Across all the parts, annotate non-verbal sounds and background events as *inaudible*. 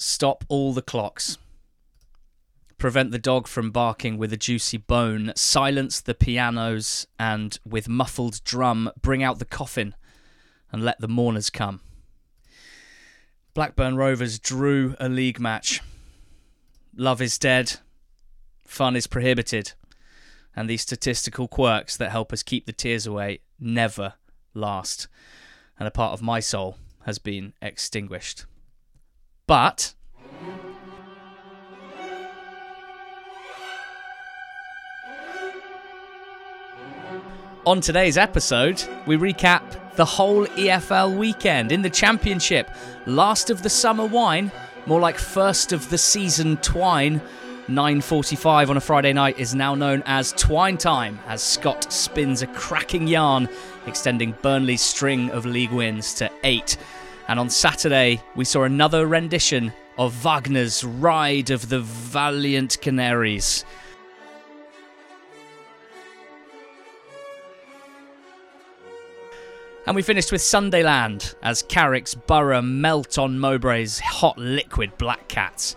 stop all the clocks. Prevent the dog from barking with a juicy bone. Silence the pianos and, with muffled drum, bring out the coffin and let the mourners come. Blackburn Rovers drew a league match. Love is dead. Fun is prohibited. And these statistical quirks that help us keep the tears away never last. And a part of my soul has been extinguished. But. On today's episode, we recap the whole EFL weekend in the Championship. Last of the summer wine, more like first of the season twine. 9.45 on a Friday night is now known as Twine Time as Scott spins a cracking yarn, extending Burnley's string of league wins to eight. And on Saturday, we saw another rendition of Wagner's Ride of the Valiant Canaries. And we finished with Sundayland as Carrick's Borough melt on Mowbray's hot liquid Black Cats.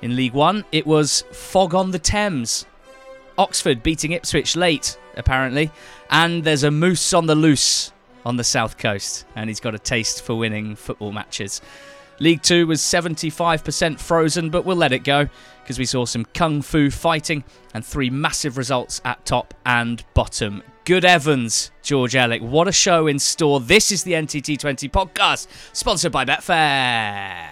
In League One, it was Fog on the Thames. Oxford beating Ipswich late, apparently. And there's a moose on the loose on the south coast, and he's got a taste for winning football matches. League Two was 75% frozen, but we'll let it go because we saw some kung fu fighting and three massive results at top and bottom. Good Evans, George Elek. What a show in store. This is the NTT20 podcast, sponsored by Betfair.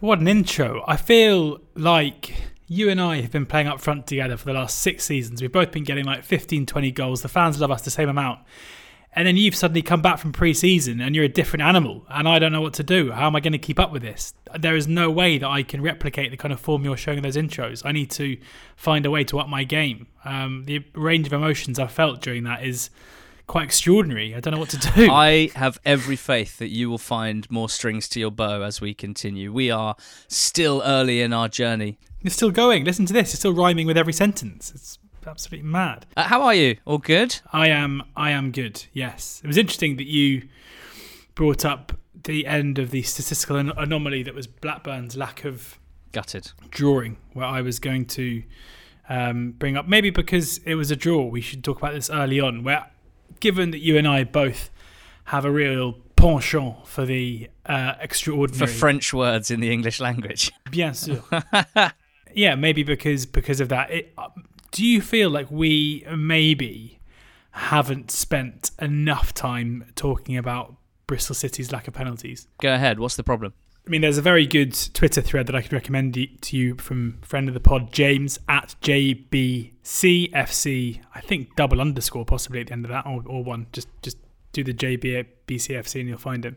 What an intro. I feel like you and I have been playing up front together for the last six seasons. We've both been getting like 15, 20 goals. The fans love us the same amount. And then you've suddenly come back from pre season and you're a different animal. And I don't know what to do. How am I going to keep up with this? There is no way that I can replicate the kind of form you're showing in those intros. I need to find a way to up my game. Um, the range of emotions I felt during that is quite extraordinary. I don't know what to do. I have every faith that you will find more strings to your bow as we continue. We are still early in our journey. You're still going. Listen to this. You're still rhyming with every sentence. It's absolutely mad. Uh, how are you? All good? I am. I am good. Yes. It was interesting that you brought up the end of the statistical an- anomaly that was Blackburn's lack of Gutted. drawing, where I was going to um, bring up maybe because it was a draw. We should talk about this early on. Where, given that you and I both have a real penchant for the uh, For French words in the English language. *laughs* bien sûr. yeah, maybe because because of that. It, uh, do you feel like we maybe haven't spent enough time talking about Bristol City's lack of penalties? Go ahead. What's the problem? I mean, there's a very good Twitter thread that I could recommend to you from friend of the pod, James at JBCFC. I think double underscore possibly at the end of that, or, or one. Just just do the JBCFC and you'll find him.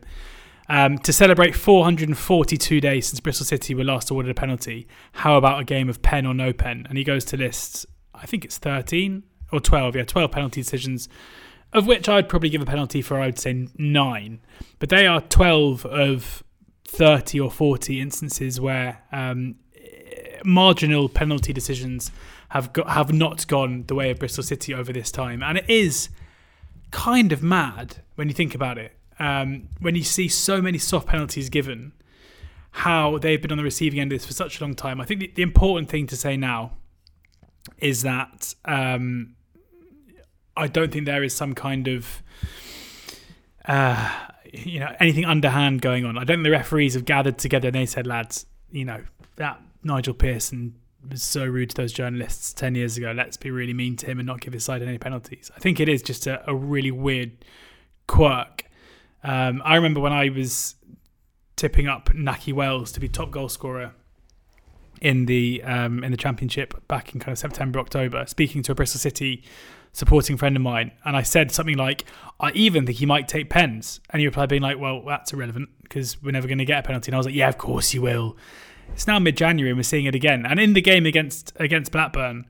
Um, to celebrate 442 days since Bristol City were last awarded a penalty, how about a game of pen or no pen? And he goes to list, I think it's 13 or 12, yeah, 12 penalty decisions, of which I'd probably give a penalty for, I would say, nine. But they are 12 of 30 or 40 instances where um, marginal penalty decisions have got, have not gone the way of Bristol City over this time, and it is kind of mad when you think about it. Um, when you see so many soft penalties given, how they've been on the receiving end of this for such a long time. I think the, the important thing to say now is that um, I don't think there is some kind of uh, you know anything underhand going on. I don't think the referees have gathered together and they said, lads, you know that Nigel Pearson was so rude to those journalists ten years ago. Let's be really mean to him and not give his side any penalties. I think it is just a, a really weird quirk. Um, I remember when I was tipping up Nakhi Wells to be top goal scorer in the um, in the championship back in kind of September October, speaking to a Bristol City supporting friend of mine, and I said something like, "I even think he might take pens," and he replied, being like, "Well, that's irrelevant because we're never going to get a penalty." And I was like, "Yeah, of course you will." It's now mid-January and we're seeing it again. And in the game against against Blackburn,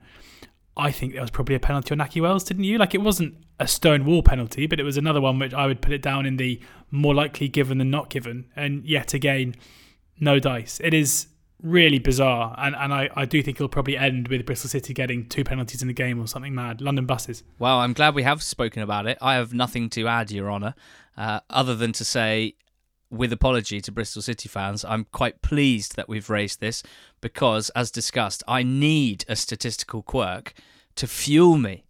I think there was probably a penalty on Nakhi Wells, didn't you? Like it wasn't a stone wall penalty, but it was another one which I would put it down in the more likely given than not given. And yet again, no dice. It is really bizarre, and and I, I do think it'll probably end with Bristol City getting two penalties in the game or something mad. London buses. Well, I'm glad we have spoken about it. I have nothing to add, Your Honour, uh, other than to say with apology to Bristol City fans, I'm quite pleased that we've raised this because, as discussed, I need a statistical quirk to fuel me,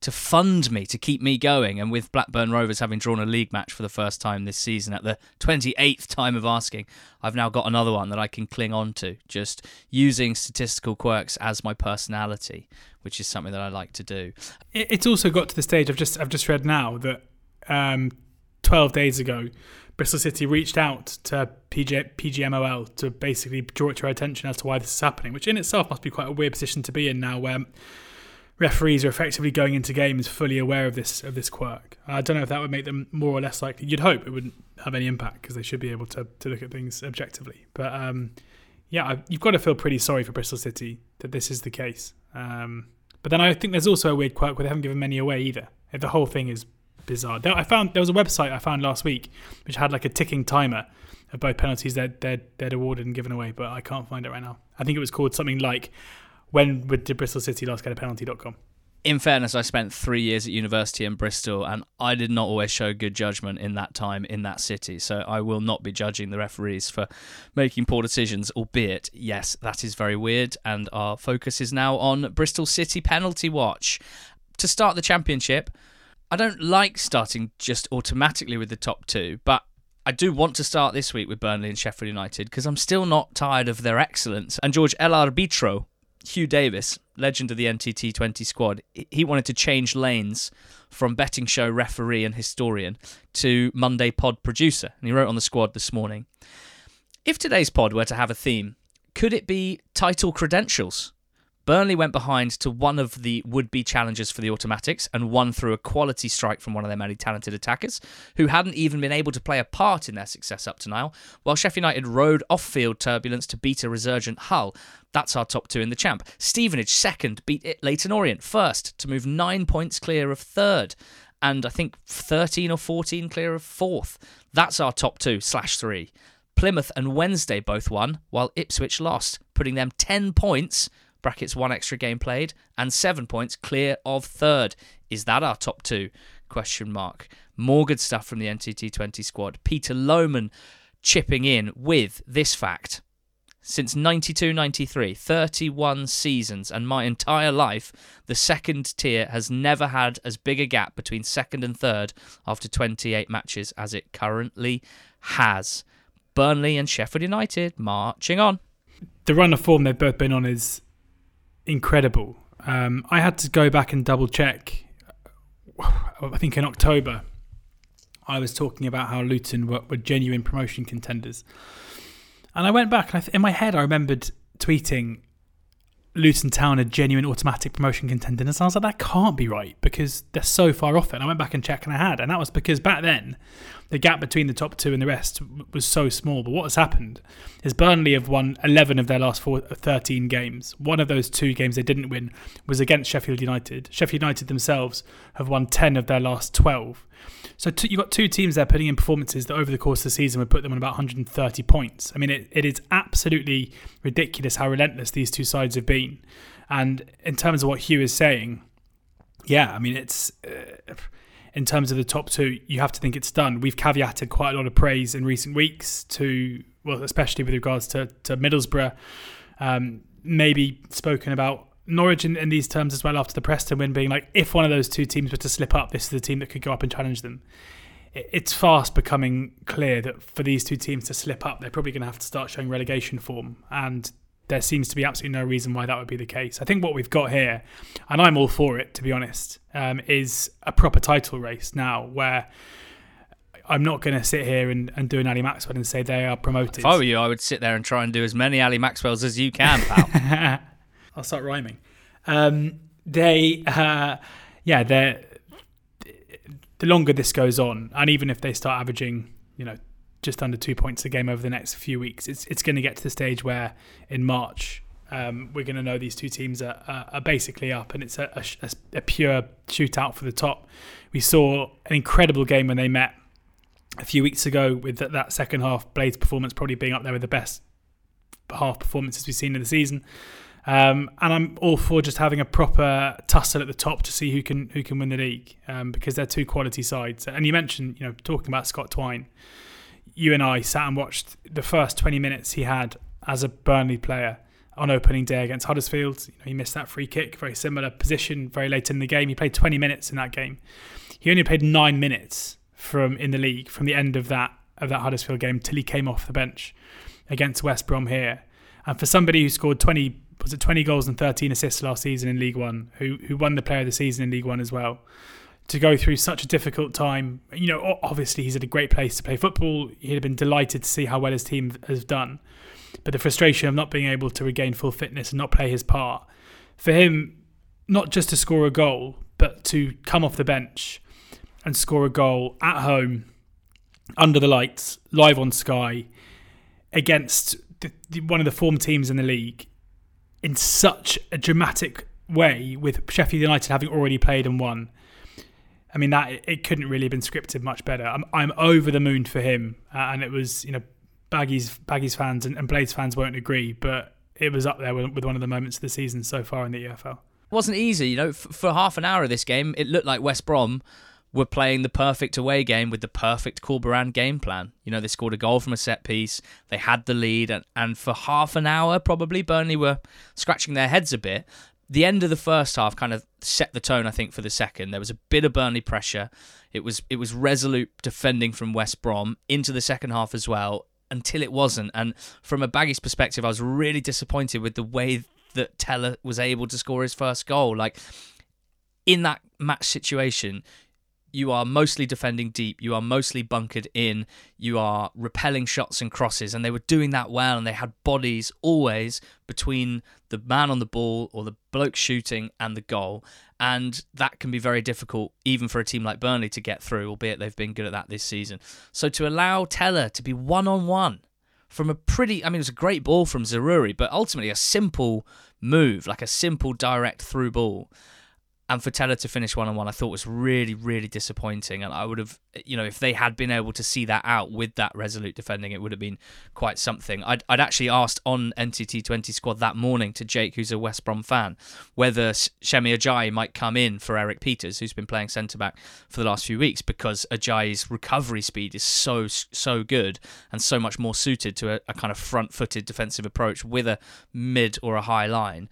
to fund me, to keep me going. And with Blackburn Rovers having drawn a league match for the first time this season at the 28th time of asking, I've now got another one that I can cling on to, just using statistical quirks as my personality, which is something that I like to do. It's also got to the stage I've just I've just read now that um, 12 days ago, Bristol City reached out to PG, PGMOL to basically draw it to our attention as to why this is happening, which in itself must be quite a weird position to be in now, where referees are effectively going into games fully aware of this of this quirk. I don't know if that would make them more or less likely. You'd hope it wouldn't have any impact because they should be able to to look at things objectively. But um, yeah, I, you've got to feel pretty sorry for Bristol City that this is the case. Um, but then I think there's also a weird quirk where they haven't given many away either. The whole thing is bizarre. I found there was a website I found last week which had like a ticking timer of both penalties that they'd, they'd awarded and given away, but I can't find it right now. I think it was called something like when did Bristol City last get a penalty.com. In fairness, I spent three years at university in Bristol, and I did not always show good judgment in that time in that city. So I will not be judging the referees for making poor decisions, albeit, yes, that is very weird. And our focus is now on Bristol City penalty watch. To start the championship, I don't like starting just automatically with the top two, but I do want to start this week with Burnley and Sheffield United because I'm still not tired of their excellence. And George El Arbitro, Hugh Davis, legend of the NTT 20 squad, he wanted to change lanes from betting show referee and historian to Monday pod producer. And he wrote on the squad this morning If today's pod were to have a theme, could it be title credentials? Burnley went behind to one of the would be challengers for the automatics and won through a quality strike from one of their many talented attackers, who hadn't even been able to play a part in their success up to now, while Sheffield United rode off field turbulence to beat a resurgent Hull. That's our top two in the champ. Stevenage, second, beat it Leyton Orient, first, to move nine points clear of third and I think 13 or 14 clear of fourth. That's our top two slash three. Plymouth and Wednesday both won, while Ipswich lost, putting them 10 points brackets one extra game played, and seven points clear of third. Is that our top two? Question mark. More good stuff from the NTT20 squad. Peter Lohmann chipping in with this fact. Since 92 93, 31 seasons, and my entire life, the second tier has never had as big a gap between second and third after 28 matches as it currently has. Burnley and Sheffield United marching on. The run of form they've both been on is incredible. Um, I had to go back and double check. I think in October, I was talking about how Luton were, were genuine promotion contenders, and I went back and th- in my head I remembered tweeting Luton Town a genuine automatic promotion contender. And I was like, that can't be right because they're so far off it. And I went back and checked and I had. And that was because back then, the gap between the top two and the rest was so small. But what has happened is Burnley have won 11 of their last four, 13 games. One of those two games they didn't win was against Sheffield United. Sheffield United themselves have won 10 of their last 12. So you you've got two teams there putting in performances that over the course of the season would put them on about 130 points. I mean, it, it is absolutely ridiculous how relentless these two sides have been. And in terms of what Hugh is saying, yeah, I mean, it's. Uh, in terms of the top two, you have to think it's done. We've caveated quite a lot of praise in recent weeks to, well, especially with regards to, to Middlesbrough. Um, maybe spoken about Norwich in, in, these terms as well after the Preston win, being like, if one of those two teams were to slip up, this is the team that could go up and challenge them. It's fast becoming clear that for these two teams to slip up, they're probably going to have to start showing relegation form. And there seems to be absolutely no reason why that would be the case. I think what we've got here, and I'm all for it, to be honest, um, is a proper title race now where. I'm not going to sit here and, and do an Ali Maxwell and say they are promoted. If I were you, I would sit there and try and do as many Ali Maxwells as you can, pal. *laughs* I'll start rhyming. Um, they, uh, yeah, they the longer this goes on, and even if they start averaging, you know, just under two points a game over the next few weeks, it's it's going to get to the stage where in March um, we're going to know these two teams are, are, are basically up, and it's a, a, a, pure shootout for the top. We saw an incredible game when they met a few weeks ago with that, that second half. Blades' performance probably being up there with the best half performances we've seen in the season. Um, and I'm all for just having a proper tussle at the top to see who can who can win the league um, because they're two quality sides. And you mentioned, you know, talking about Scott Twine, you and I sat and watched the first 20 minutes he had as a Burnley player on opening day against Huddersfield. You know, he missed that free kick, very similar position, very late in the game. He played 20 minutes in that game. He only played nine minutes from in the league from the end of that of that Huddersfield game till he came off the bench against West Brom here. And for somebody who scored 20 was it 20 goals and 13 assists last season in League One, who who won the Player of the Season in League One as well, to go through such a difficult time. You know, obviously he's at a great place to play football. He'd have been delighted to see how well his team has done, but the frustration of not being able to regain full fitness and not play his part for him, not just to score a goal, but to come off the bench and score a goal at home under the lights, live on Sky, against the, the, one of the form teams in the league in such a dramatic way, with Sheffield United having already played and won. I mean that it couldn't really have been scripted much better. I'm I'm over the moon for him, uh, and it was you know Baggies Baggies fans and, and, Blades fans won't agree, but it was up there with, with, one of the moments of the season so far in the EFL. It wasn't easy, you know. F- for half an hour of this game, it looked like West Brom were playing the perfect away game with the perfect Corberan game plan. You know, they scored a goal from a set piece, they had the lead, and, and for half an hour, probably, Burnley were scratching their heads a bit. The end of the first half kind of set the tone, I think, for the second. There was a bit of Burnley pressure. It was it was resolute defending from West Brom into the second half as well, until it wasn't. And from a Baggies perspective, I was really disappointed with the way that Tella was able to score his first goal. Like in that match situation, you are mostly defending deep, you are mostly bunkered in, you are repelling shots and crosses, and they were doing that well, and they had bodies always between the man on the ball or the bloke shooting and the goal, and that can be very difficult even for a team like Burnley to get through, albeit they've been good at that this season. So to allow Tella to be one on one from a pretty, I mean, it was a great ball from Zaroury, but ultimately a simple move, like a simple direct through ball and for Tella to finish one on one, I thought was really, really disappointing. And I would have, you know, if they had been able to see that out with that resolute defending, it would have been quite something. I'd, I'd actually asked on NTT 20 squad that morning to Jake, who's a West Brom fan, whether Semi Ajayi might come in for Erik Pieters, who's been playing centre back for the last few weeks, because Ajayi's recovery speed is so, so good and so much more suited to a, a kind of front footed defensive approach with a mid or a high line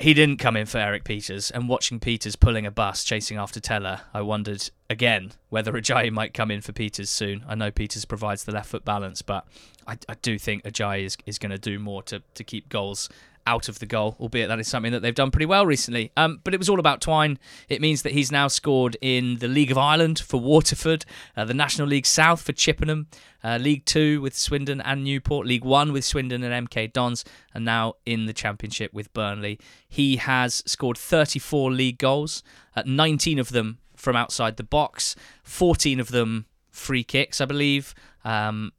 he didn't come in for Erik Pieters, and watching Pieters pulling a bus chasing after Tella, I wondered again whether Ajayi might come in for Pieters soon. I know Pieters provides the left foot balance, but I, I do think Ajayi is, is going to do more to, to keep goals out of the goal, albeit that is something that they've done pretty well recently. Um, but it was all about Twine. It means that he's now scored in the League of Ireland for Waterford, uh, the National League South for Chippenham, uh, League Two with Swindon and Newport, League One with Swindon and MK Dons, and now in the Championship with Burnley. He has scored 34 league goals, uh, 19 of them from outside the box, 14 of them free kicks, I believe. Um,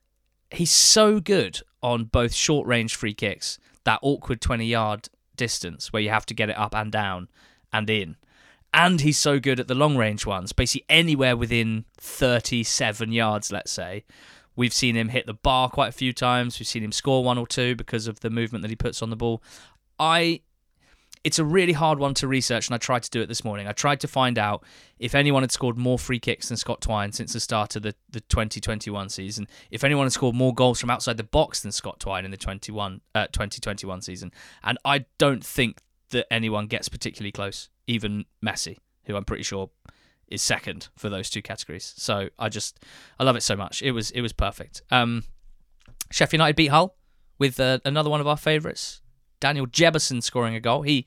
he's so good on both short range free kicks that awkward 20 yard distance where you have to get it up and down and in. And he's so good at the long range ones, basically anywhere within 37 yards, let's say. We've seen him hit the bar quite a few times. We've seen him score one or two because of the movement that he puts on the ball. I it's a really hard one to research, and I tried to do it this morning. I tried to find out if anyone had scored more free kicks than Scott Twine since the start of the, the 2021 season, if anyone had scored more goals from outside the box than Scott Twine in the 21, uh, 2021 season. And I don't think that anyone gets particularly close, even Messi, who I'm pretty sure is second for those two categories. So I just, I love it so much. It was, it was perfect. Um, Sheffield United beat Hull with uh, another one of our favourites, Daniel Jebbison scoring a goal. He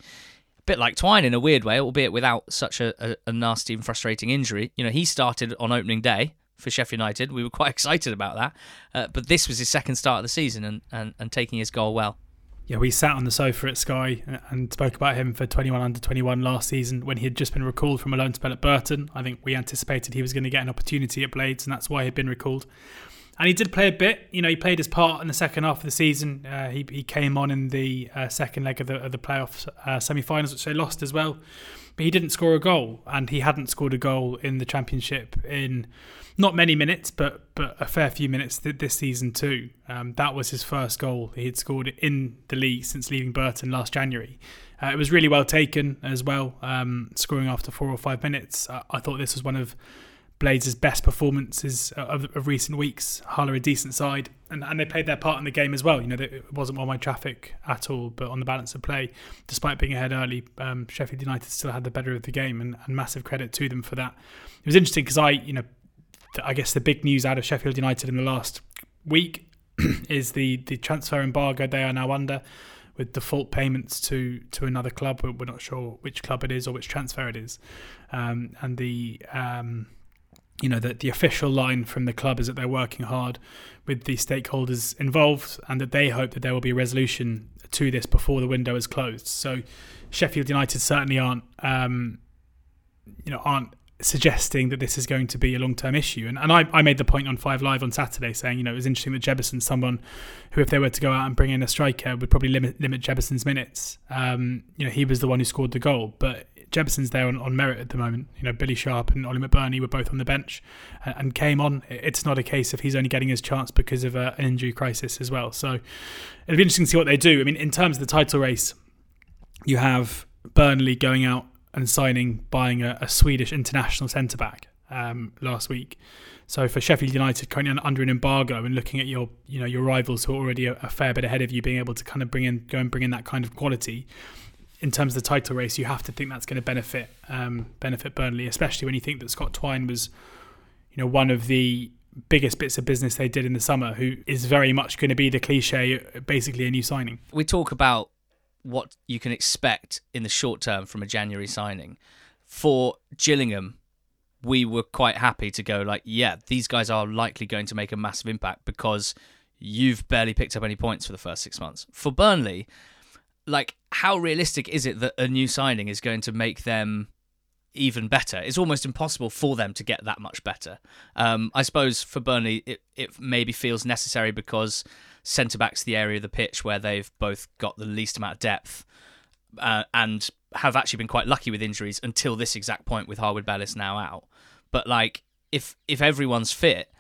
a bit like Twine in a weird way, albeit without such a, a, a nasty and frustrating injury. You know, he started on opening day for Sheffield United. We were quite *laughs* excited about that. Uh, but this was his second start of the season and, and, and taking his goal well. Yeah, we sat on the sofa at Sky and spoke about him for 21 under 21 last season when he had just been recalled from a loan spell at Burton. I think we anticipated he was going to get an opportunity at Blades, and that's why he'd been recalled and he did play a bit. You know, he played his part in the second half of the season. Uh, he he came on in the uh, second leg of the of the uh, semi-finals, which they lost as well. But he didn't score a goal, and he hadn't scored a goal in the championship in not many minutes, but but a fair few minutes th- this season too. Um, that was his first goal he had scored in the league since leaving Burton last January. Uh, it was really well taken as well, um, scoring after four or five minutes. I thought this was one of Blades' best performances of, of, recent weeks. Hull are a decent side, and, and they played their part in the game as well. You know, it wasn't on my traffic at all, but on the balance of play, despite being ahead early, um, Sheffield United still had the better of the game, and, and massive credit to them for that. It was interesting because I, you know, I guess the big news out of Sheffield United in the last week *clears throat* is the the transfer embargo they are now under with default payments to to another club. We're not sure which club it is or which transfer it is, um, and the um, you know that the official line from the club is that they're working hard with the stakeholders involved, and that they hope that there will be a resolution to this before the window is closed. So Sheffield United certainly aren't um, you know aren't suggesting that this is going to be a long term issue. And, and I, I made the point on Five Live on Saturday saying, you know, it was interesting that Jebbison's someone who, if they were to go out and bring in a striker, would probably limit limit Jebbison's minutes. Um, you know, he was the one who scored the goal, but Jebbison's there on, on merit at the moment. You know, Billy Sharp and Oli McBurnie were both on the bench and, and came on. It's not a case of he's only getting his chance because of a, an injury crisis as well. So it'll be interesting to see what they do. I mean, in terms of the title race, you have Burnley going out and signing, buying a, a Swedish international centre back um, last week. So for Sheffield United, currently under an embargo, and looking at your you know your rivals who are already a, a, fair bit ahead of you, being able to kind of bring in go and bring in that kind of quality in terms of the title race, you have to think that's going to benefit um, benefit Burnley, especially when you think that Scott Twine was you know one of the biggest bits of business they did in the summer, who is very much going to be the cliche, basically a new signing. We talk about what you can expect in the short term from a January signing. For Gillingham, we were quite happy to go like, yeah, these guys are likely going to make a massive impact because you've barely picked up any points for the first six months. For Burnley, like, how realistic is it that a new signing is going to make them even better? It's almost impossible for them to get that much better. Um, I suppose for Burnley, it, it maybe feels necessary because centre back's the area of the pitch where they've both got the least amount of depth uh, and have actually been quite lucky with injuries until this exact point with Harwood Bellis now out. But like if if everyone's fit,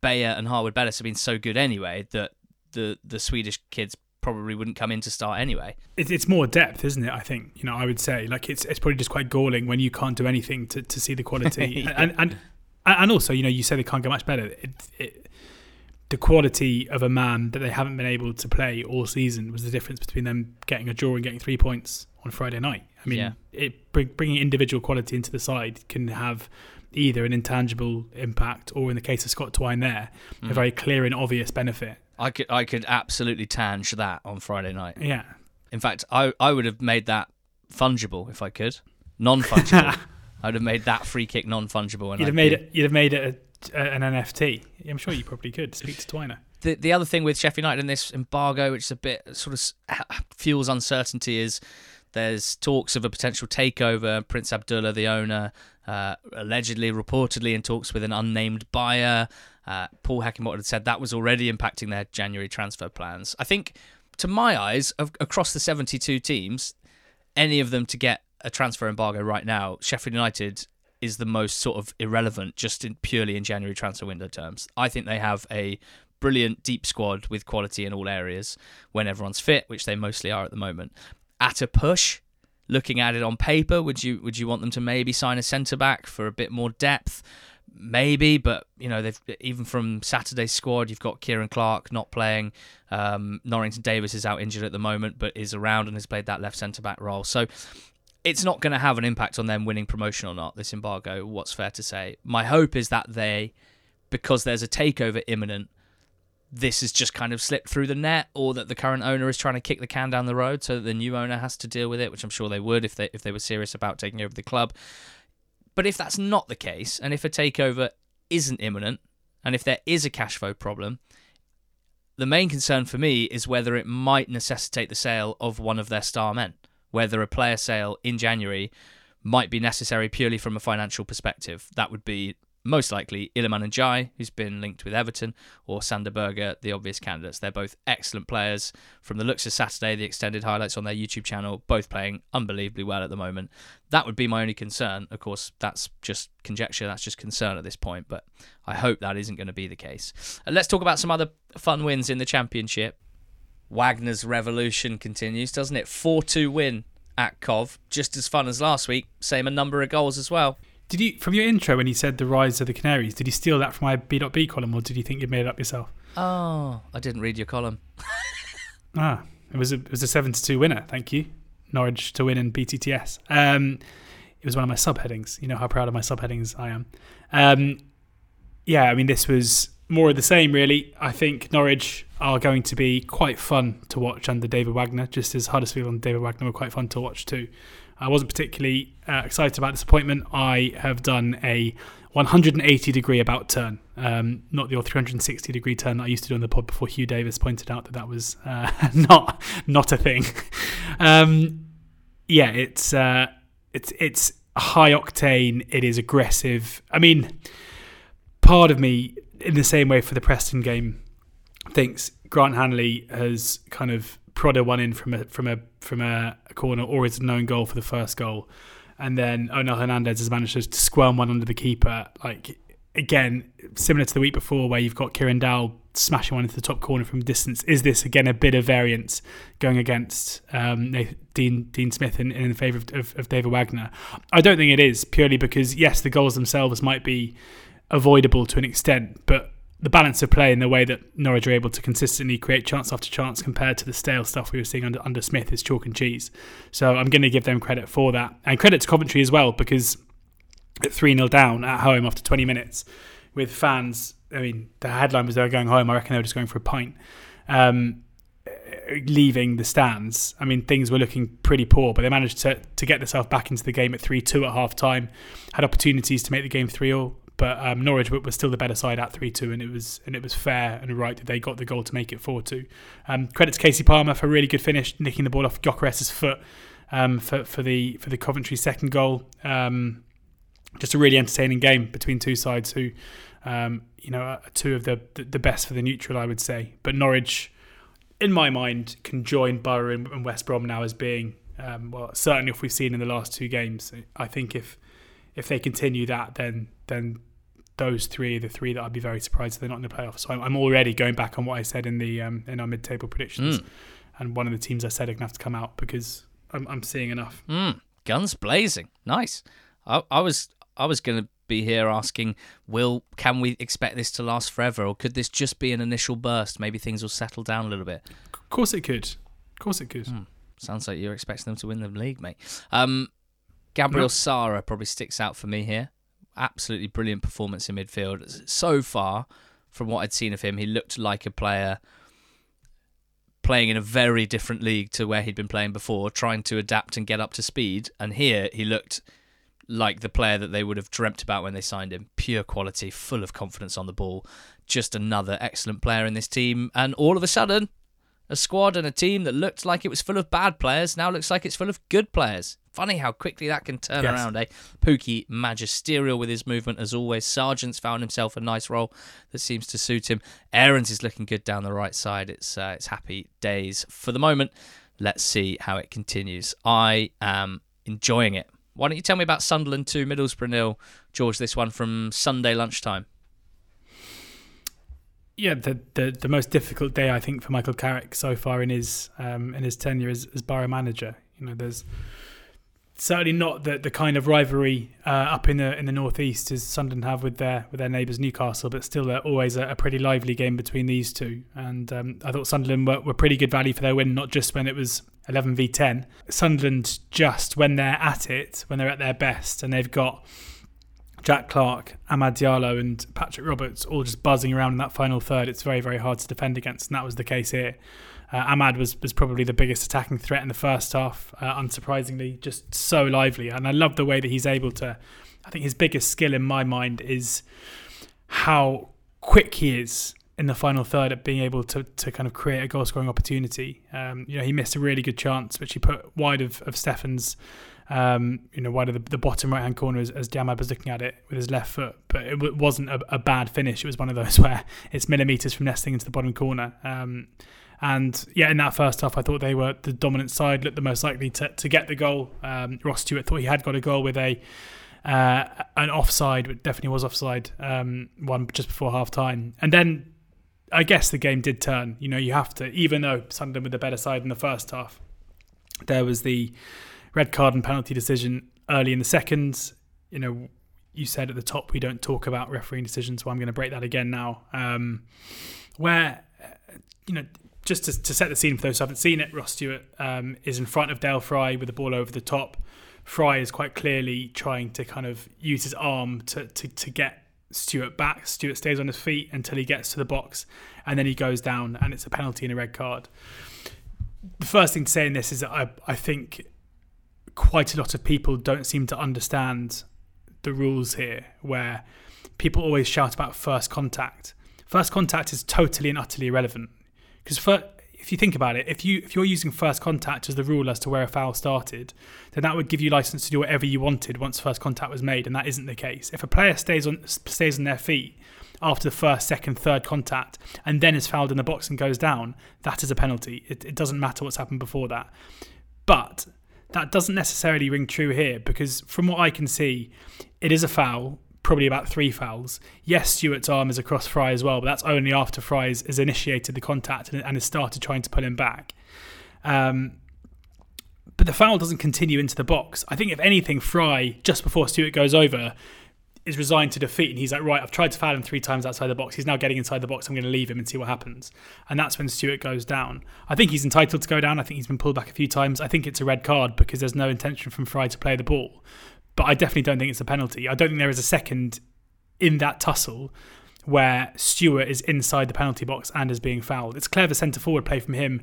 Beyer and Harwood Bellis have been so good anyway that the the Swedish kids probably wouldn't come in to start anyway. It's more depth, isn't it? I think you know. I would say like it's it's probably just quite galling when you can't do anything to, to see the quality, *laughs* yeah. and, and and also you know you say they can't get much better. It, it, the quality of a man that they haven't been able to play all season was the difference between them getting a draw and getting three points on Friday night. I mean, yeah. it bringing individual quality into the side can have either an intangible impact or, in the case of Scott Twine, there mm. a very clear and obvious benefit. I could I could absolutely tange that on Friday night. Yeah. In fact, I I would have made that fungible if I could, non fungible. *laughs* I'd have made that free kick non fungible. You'd have made it. You'd have made it a an NFT. I'm sure you probably could speak to Twiner. The the other thing with Sheffield United and this embargo, which is a bit sort of fuels uncertainty, is there's talks of a potential takeover. Prince Abdullah, the owner, uh, allegedly, reportedly, in talks with an unnamed buyer. Uh, Paul Heckingbottom had said that was already impacting their January transfer plans. I think, to my eyes, of, across the 72 teams, any of them to get a transfer embargo right now, Sheffield United is the most sort of irrelevant just in purely in January transfer window terms. I think they have a brilliant deep squad with quality in all areas when everyone's fit, which they mostly are at the moment. At a push, looking at it on paper, would you would you want them to maybe sign a centre back for a bit more depth? Maybe, but you know they've even from Saturday's squad, you've got Ciaran Clark not playing. Um, Norrington Davies is out injured at the moment, but is around and has played that left centre back role. So it's not going to have an impact on them winning promotion or not, this embargo, what's fair to say. My hope is that they, because there's a takeover imminent, this has just kind of slipped through the net, or that the current owner is trying to kick the can down the road so that the new owner has to deal with it, which I'm sure they would if they if they were serious about taking over the club. But if that's not the case, and if a takeover isn't imminent, and if there is a cash flow problem, the main concern for me is whether it might necessitate the sale of one of their star men whether a player sale in January might be necessary purely from a financial perspective. That would be most likely Iliman Ndiaye, who's been linked with Everton, or Sander Berge, the obvious candidates. They're both excellent players. From the looks of Saturday, the extended highlights on their YouTube channel, both playing unbelievably well at the moment. That would be my only concern. Of course, that's just conjecture, that's just concern at this point, but I hope that isn't going to be the case. And let's talk about some other fun wins in the Championship. Wagner's revolution continues, doesn't it? 4 2 win at Cov. Just as fun as last week. Same a number of goals as well. Did you, from your intro when you said the rise of the Canaries, did you steal that from my B.B column, or did you think you made it up yourself? Oh, I didn't read your column. *laughs* ah, it was a it was a seven to two winner. Thank you, Norwich to win in BTTS. Um, it was one of my subheadings. You know how proud of my subheadings I am. Um, yeah, I mean this was more of the same, really. I think Norwich are going to be quite fun to watch under David Wagner, just as Huddersfield and David Wagner were quite fun to watch too. I wasn't particularly uh, excited about this appointment. I have done a 180 degree about turn, um, not the 360 degree turn that I used to do on the pod before Hugh Davis pointed out that that was uh, *laughs* not not a thing. *laughs* um, yeah, it's uh, it's it's high octane. It is aggressive. I mean, part of me, in the same way for the Preston game, thinks Grant Hanley has kind of prodded one in from a from a from a corner or is a known goal for the first goal, and then Onel Hernandez has managed to squirm one under the keeper. Like again, similar to the week before, where you've got Kieran Dowell smashing one into the top corner from distance. Is this again a bit of variance going against um, Dean Dean Smith in, in favour of, of, of David Wagner? I don't think it is purely because yes, the goals themselves might be avoidable to an extent, but the balance of play and the way that Norwich are able to consistently create chance after chance compared to the stale stuff we were seeing under, under Smith is chalk and cheese. So I'm going to give them credit for that. And credit to Coventry as well, because at 3 0 down at home after 20 minutes with fans, I mean, the headline was they were going home. I reckon they were just going for a pint. Um, leaving the stands, I mean, things were looking pretty poor, but they managed to, to get themselves back into the game at 3 2 at half time, had opportunities to make the game 3 0 but um, Norwich was still the better side at three two, and it was and it was fair and right that they got the goal to make it four two. Um, credit to Kasey Palmer for a really good finish, nicking the ball off Gyökeres's foot um, for for the for the Coventry second goal. Um, just a really entertaining game between two sides who, um, you know, two of the the best for the neutral, I would say. But Norwich, in my mind, can join Borough and West Brom now as being um, well, certainly if we've seen in the last two games. I think if if they continue that, then then those three are the three that I'd be very surprised if they're not in the playoffs. So I'm, I'm already going back on what I said in the um, in our mid-table predictions, mm. and one of the teams I said are going to have to come out because I'm, I'm seeing enough. Mm. Guns blazing, nice. I, I was I was going to be here asking, will can we expect this to last forever, or could this just be an initial burst? Maybe things will settle down a little bit. Of course it could. Of course it could. Mm. Sounds like you're expecting them to win the league, mate. Um, Gabriel no. Sara probably sticks out for me here absolutely brilliant performance in midfield. So far, from what I'd seen of him, he looked like a player playing in a very different league to where he'd been playing before, trying to adapt and get up to speed. And here he looked like the player that they would have dreamt about when they signed him. Pure quality, full of confidence on the ball. Just another excellent player in this team. And all of a sudden, a squad and a team that looked like it was full of bad players now looks like it's full of good players. Funny how quickly that can turn yes. around, eh? Pukki magisterial with his movement as always. Sargent's found himself a nice role that seems to suit him. Aarons is looking good down the right side. It's uh, it's happy days for the moment. Let's see how it continues. I am enjoying it. Why don't you tell me about Sunderland 2, Middlesbrough nil, George? This one from Sunday lunchtime. Yeah, the, the the most difficult day I think for Michael Carrick so far in his um, in his tenure as, as Borough manager. You know, there's certainly not the, the kind of rivalry uh, up in the in the northeast as Sunderland have with their with their neighbours Newcastle, but still uh, always a, a, pretty lively game between these two. And um, I thought Sunderland were, were pretty good value for their win, not just when it was 11 v 10. Sunderland just when they're at it, when they're at their best, and they've got Jack Clarke, Amad Diallo, and Patrick Roberts all just buzzing around in that final third. It's very very hard to defend against, and that was the case here. Uh, Amad was, was probably the biggest attacking threat in the first half, uh, unsurprisingly, just so lively. And I love the way that he's able to. I think his biggest skill in my mind is how quick he is in the final third at being able to, to kind of create a goal scoring opportunity. Um, you know, he missed a really good chance, which he put wide of, of Steffen's, um, you know, wide of the, the bottom right hand corner as, as was looking at it with his left foot. But it w- wasn't a, a, bad finish. It was one of those *laughs* where it's millimetres from nesting into the bottom corner. Um, and yeah, in that first half, I thought they were the dominant side, looked the most likely to, to get the goal. Um, Ross Stewart thought he had got a goal with a uh, an offside, but definitely was offside, um, one just before half time. And then I guess the game did turn. You know, you have to, even though Sunderland were the better side in the first half, there was the red card and penalty decision early in the second. You know, you said at the top we don't talk about refereeing decisions, so I'm going to break that again now. Um, where, uh, you know, just to, to, set the scene for those who haven't seen it, Ross Stewart um, is in front of Dael Fry with the ball over the top. Fry is quite clearly trying to kind of use his arm to, to, to get Stewart back. Stewart stays on his feet until he gets to the box and then he goes down and it's a penalty and a red card. The first thing to say in this is that I, I think quite a lot of people don't seem to understand the rules here, where people always shout about first contact. First contact is totally and utterly irrelevant because if you think about it, if you if you're using first contact as the rule as to where a foul started, then that would give you license to do whatever you wanted once first contact was made, and that isn't the case. If a player stays on stays on their feet after the first, second, third contact, and then is fouled in the box and goes down, that is a penalty. It, it doesn't matter what's happened before that. But that doesn't necessarily ring true here because from what I can see, it is a foul, probably about three fouls. Yes, Stewart's arm is across Fry as well, but that's only after Fry has initiated the contact and, and has started trying to pull him back. Um, but the foul doesn't continue into the box. I think if anything, Fry just before Stewart goes over is resigned to defeat and he's like, right, I've tried to foul him three times outside the box. He's now getting inside the box. I'm going to leave him and see what happens. And that's when Stewart goes down. I think he's entitled to go down. I think he's been pulled back a few times. I think it's a red card because there's no intention from Fry to play the ball. But I definitely don't think it's a penalty. I don't think there is a second in that tussle where Stewart is inside the penalty box and is being fouled. It's clever centre forward play from him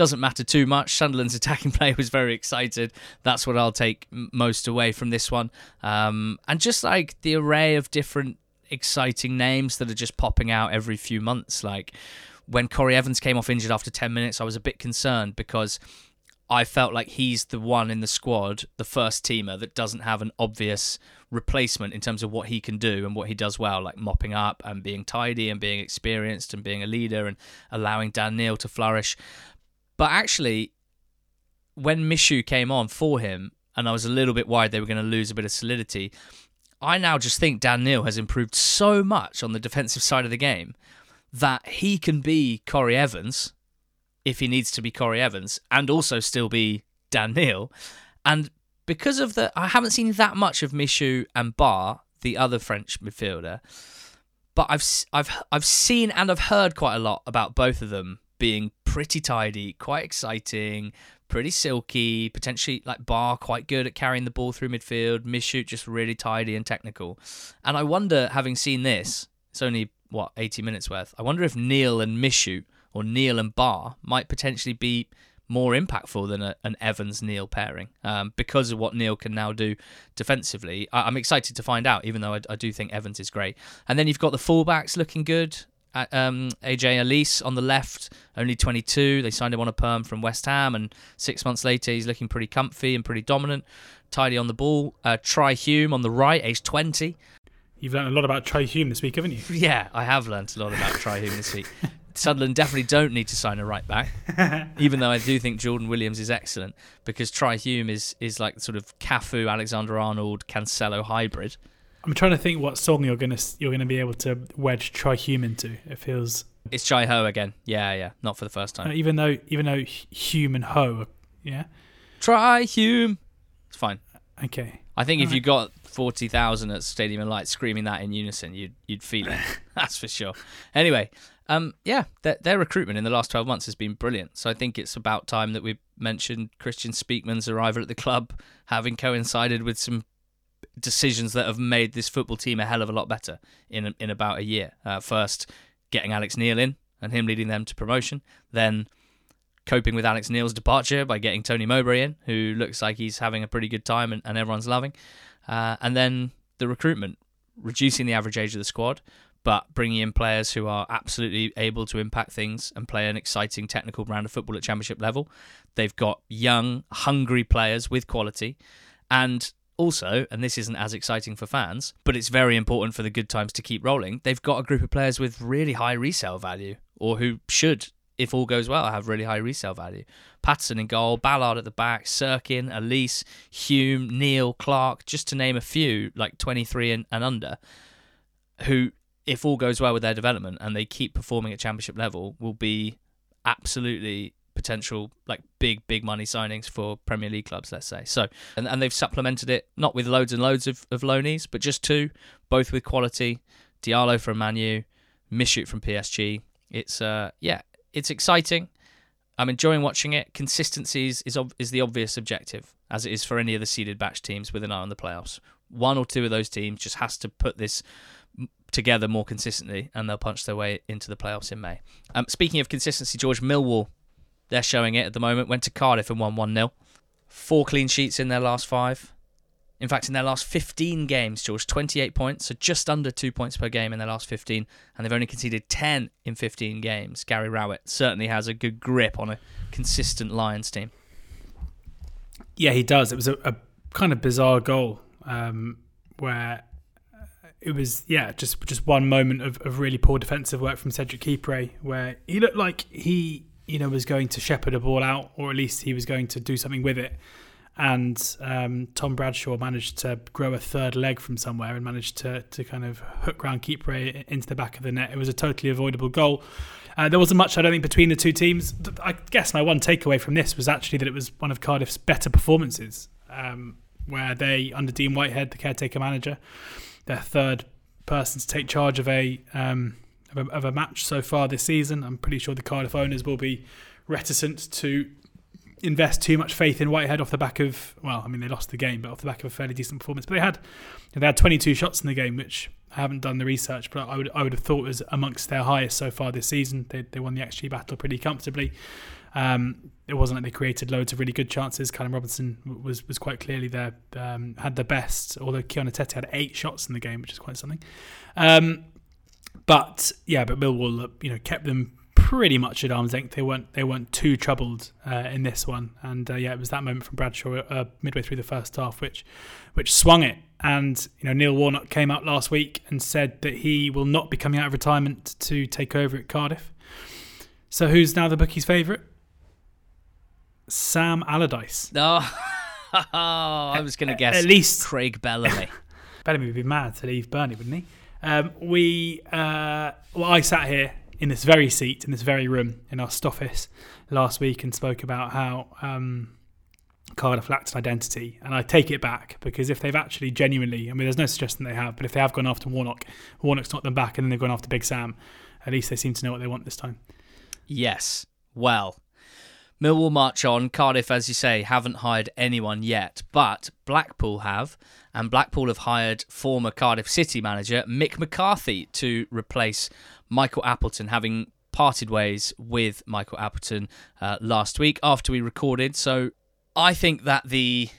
doesn't matter too much. Sunderland's *laughs* attacking play was very excited. That's what I'll take most away from this one. Um, and just like the array of different exciting names that are just popping out every few months. Like when Corey Evans came off injured after 10 minutes, I was a bit concerned because I felt like he's the one in the squad, the first teamer, that doesn't have an obvious replacement in terms of what he can do and what he does well, like mopping up and being tidy and being experienced and being a leader and allowing Dan Neil to flourish. But actually, when Michut came on for him, and I was a little bit worried they were going to lose a bit of solidity, I now just think Dan Neil has improved so much on the defensive side of the game that he can be Corey Evans if he needs to be Corey Evans and also still be Dan Neil. And because of the, I haven't seen that much of Michut and Ba, the other French midfielder, but I've I've I've seen and I've heard quite a lot about both of them being pretty tidy, quite exciting, pretty silky, potentially like Ba quite good at carrying the ball through midfield, Michut just really tidy and technical. And I wonder, having seen this, it's only what 80 minutes worth. I wonder if Neil and Mishu or Neil and Ba might potentially be more impactful than a, an Evans Neil pairing um, because of what Neil can now do defensively. I, am excited to find out, even though I, I, do think Evans is great. And then you've got the fullbacks looking good um, Aji Alese on the left, only 22. They signed him on a perm from West Ham, and six months later, he's looking pretty comfy and pretty dominant, tidy on the ball. Uh, Trai Hume on the right, age 20. You've learned a lot about Trai Hume this week, haven't you? *laughs* Yeah, I have learned a lot about Trai Hume this week. Sunderland definitely don't need to sign a right back, *laughs* even though I do think Jordan Williams is excellent because Trai Hume is is like sort of Cafu, Alexander Arnold, Cancelo hybrid. I'm trying to think what song you're gonna you're gonna be able to wedge Trai Hume into. It feels it's Chai Ho again. Yeah, yeah, not for the first time. Uh, even though even though Hume and Ho, are, yeah, try Hume. It's fine. Okay. I think All if right. you got forty thousand at Stadium of Light screaming that in unison, you'd you'd feel it. *laughs* That's for sure. Anyway, um, yeah, their, their recruitment in the last twelve months has been brilliant. So I think it's about time that we mentioned Kristjaan Speakman's arrival at the club, having coincided with some decisions that have made this football team a hell of a lot better in in about a year. Uh, first, getting Alex Neil in and him leading them to promotion. Then coping with Alex Neil's departure by getting Tony Mowbray in, who looks like he's having a pretty good time and, and everyone's loving. Uh, and then the recruitment, reducing the average age of the squad, but bringing in players who are absolutely able to impact things and play an exciting technical brand of football at championship level. They've got young, hungry players with quality. And also, and this isn't as exciting for fans, but it's very important for the good times to keep rolling, they've got a group of players with really high resale value, or who should, if all goes well, have really high resale value. Patterson in goal, Ballard at the back, Cirkin, Alese, Hume, Neil, Clarke, just to name a few, like 23 and, and under, who, if all goes well with their development and they keep performing at championship level, will be absolutely potential like big big money signings for Premier League clubs. Let's say so, and and they've supplemented it not with loads and loads of, of loanees, but just two, both with quality. Diallo from Manu, Michut from PSG. It's uh yeah, it's exciting. I'm enjoying watching it. Consistency is is, ob- is the obvious objective, as it is for any of the seeded batch teams with an eye on the playoffs. One or two of those teams just has to put this together more consistently, and they'll punch their way into the playoffs in May. Um, speaking of consistency, George Millwall, they're showing it at the moment. Went to Cardiff and won one 0 Four clean sheets in their last five. In fact, in their last 15 games, George, 28 points, so just under two points per game in their last 15, and they've only conceded 10 in 15 games. Gary Rowett certainly has a good grip on a consistent Lions team. Yeah, he does. It was a, a kind of bizarre goal um, where it was yeah just just one moment of, of really poor defensive work from Cedric Kipre where he looked like he you know was going to shepherd a ball out or at least he was going to do something with it and um, Tom Bradshaw managed to grow a third leg from somewhere and managed to to kind of hook round Kipre into the back of the net. It was a totally avoidable goal. Uh, there wasn't much, I don't think, between the two teams. I guess my one takeaway from this was actually that it was one of Cardiff's better performances, um, where they, under Dean Whitehead, the caretaker manager, their third person to take charge of a, um, of a, of a match so far this season. I'm pretty sure the Cardiff owners will be reticent to invest too much faith in Whitehead off the back of well, I mean they lost the game, but off the back of a fairly decent performance. But they had they had 22 shots in the game, which I haven't done the research, but I would I would have thought was amongst their highest so far this season. They they won the XG battle pretty comfortably. Um, it wasn't like they created loads of really good chances. Callum Robinson was was quite clearly there, um, had the best. Although Etete had eight shots in the game, which is quite something. Um, but yeah, but Millwall, you know, kept them pretty much at arm's length. They weren't they weren't too troubled uh, in this one, and uh, yeah, it was that moment from Bradshaw uh, midway through the first half which which swung it. And you know, Neil Warnock came out last week and said that he will not be coming out of retirement to take over at Cardiff. So who's now the bookies' favourite? Sam Allardyce. *laughs* Oh, *laughs* I was going to guess at least Craig Bellamy. *laughs* Bellamy would be mad to leave Burnley, wouldn't he? Um, we, uh, well, I sat here in this very seat, in this very room, in our office last week and spoke about how um, Cardiff lacked an identity. And I take it back because if they've actually genuinely, I mean, there's no suggestion they have, but if they have gone after Warnock, Warnock's knocked them back and then they've gone after Big Sam, at least they seem to know what they want this time. Yes. Well, Millwall march on. Cardiff, as you say, haven't hired anyone yet, but Blackpool have, and Blackpool have hired former Cardiff City manager Mick McCarthy to replace Michael Appleton, having parted ways with Michael Appleton uh, last week after we recorded. So I think that the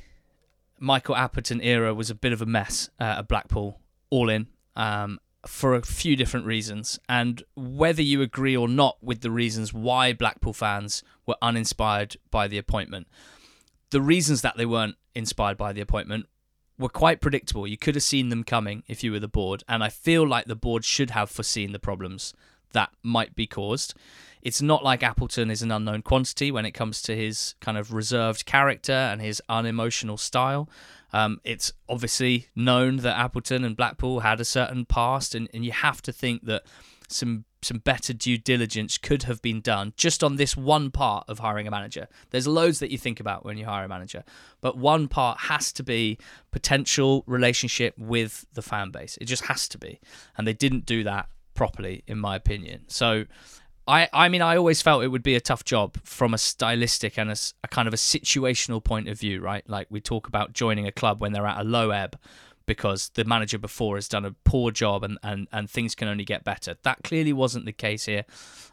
Michael Appleton era was a bit of a mess uh, at Blackpool, all in. Um, for a few different reasons. And whether you agree or not with the reasons why Blackpool fans were uninspired by the appointment, the reasons that they weren't inspired by the appointment were quite predictable. You could have seen them coming if you were the board. And I feel like the board should have foreseen the problems that might be caused. It's not like Appleton is an unknown quantity when it comes to his kind of reserved character and his unemotional style. Um, it's obviously known that Appleton and Blackpool had a certain past, and, and you have to think that some some better due diligence could have been done just on this one part of hiring a manager. There's loads that you think about when you hire a manager, but one part has to be potential relationship with the fan base. It just has to be, and they didn't do that properly, in my opinion. So I, I mean, I always felt it would be a tough job from a stylistic and a, a, kind of a situational point of view, right? Like we talk about joining a club when they're at a low ebb because the manager before has done a poor job and, and, and things can only get better. That clearly wasn't the case here.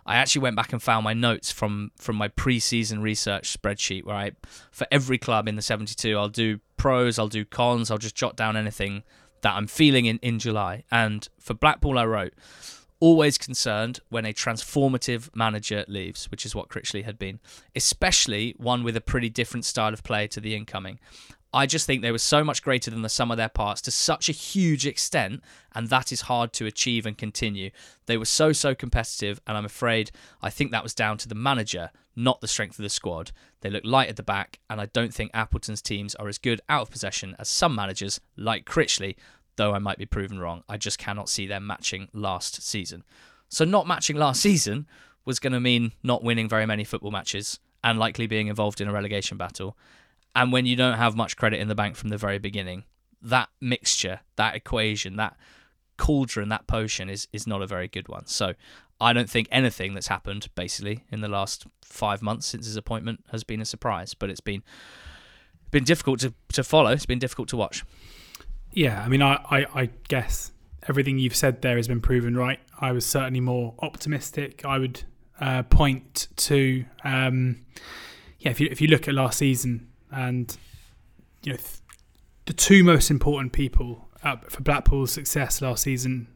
I actually went back and found my notes from, from my pre-season research spreadsheet where I, for every club in the 72, I'll do pros, I'll do cons, I'll just jot down anything that I'm feeling in, in July. And for Blackpool, I wrote, always concerned when a transformative manager leaves, which is what Critchley had been, especially one with a pretty different style of play to the incoming. I just think they were so much greater than the sum of their parts to such a huge extent, and that is hard to achieve and continue. They were so, so competitive, and I'm afraid I think that was down to the manager, not the strength of the squad. They look light at the back, and I don't think Appleton's teams are as good out of possession as some managers, like Critchley, though I might be proven wrong. I just cannot see them matching last season. So, not matching last *laughs* season was going to mean not winning very many football matches. and likely being involved in a relegation battle, and when you don't have much credit in the bank from the very beginning, that mixture, that equation, that cauldron, that potion is is not a very good one. So I don't think anything that's happened basically in the last five months since his appointment has been a surprise, but it's been been difficult to, to follow. It's been difficult to watch. Yeah, I mean, I, I, I guess everything you've said there has been proven right. I was certainly more optimistic. I would uh, point to, um, yeah, if you if you look at last season and you know th- the two most important people uh, for Blackpool's success last season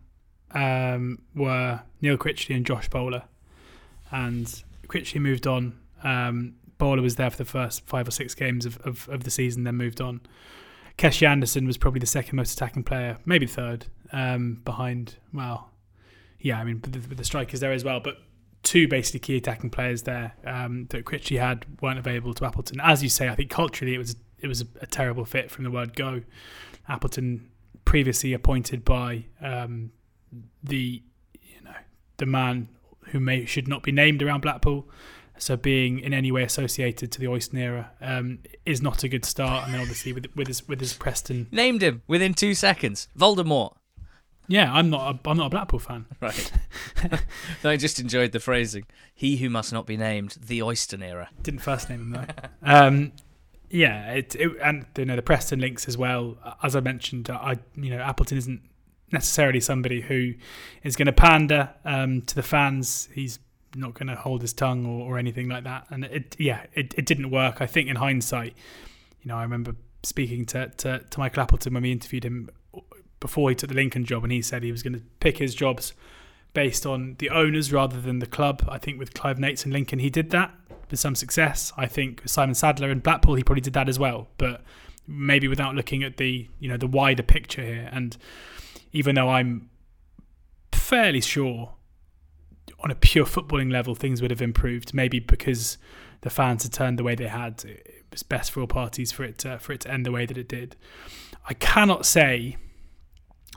um, were Neil Critchley and Josh Bowler, and Critchley moved on. Um, Bowler was there for the first five or six games of, of, of the season, then moved on. Keshi Anderson was probably the second most attacking player, maybe third, um, behind, well, yeah, I mean, the, the, strikers there as well, but two basically key attacking players there um, that Critchley had weren't available to Appleton. As you say, I think culturally it was it was a, a terrible fit from the word go. Appleton previously appointed by um, the you know the man who may should not be named around Blackpool. So being in any way associated to the Oyston era um, is not a good start. And then obviously with with his with his Preston named him within two seconds, Voldemort. Yeah, I'm not. A, I'm not a Blackpool fan. *laughs* Right. no, *laughs* I just enjoyed the phrasing. He who must not be named, the Oyston era. Didn't first name him though. *laughs* um, yeah, it, it, and you know the Preston links as well. As I mentioned, I you know Appleton isn't necessarily somebody who is going to pander um, to the fans. He's not going to hold his tongue or, or, anything like that. And it, yeah, it, it didn't work. I think in hindsight, you know, I remember speaking to, to, to Michael Appleton when we interviewed him before he took the Lincoln job, and he said he was going to pick his jobs based on the owners rather than the club. I think with Clive Nates and Lincoln, he did that with some success. I think with Simon Sadler and Blackpool, he probably did that as well, but maybe without looking at the you know the wider picture here. And even though I'm fairly sure on a pure footballing level things would have improved, maybe because the fans had turned the way they had, it was best for all parties for it to, for it to end the way that it did. I cannot say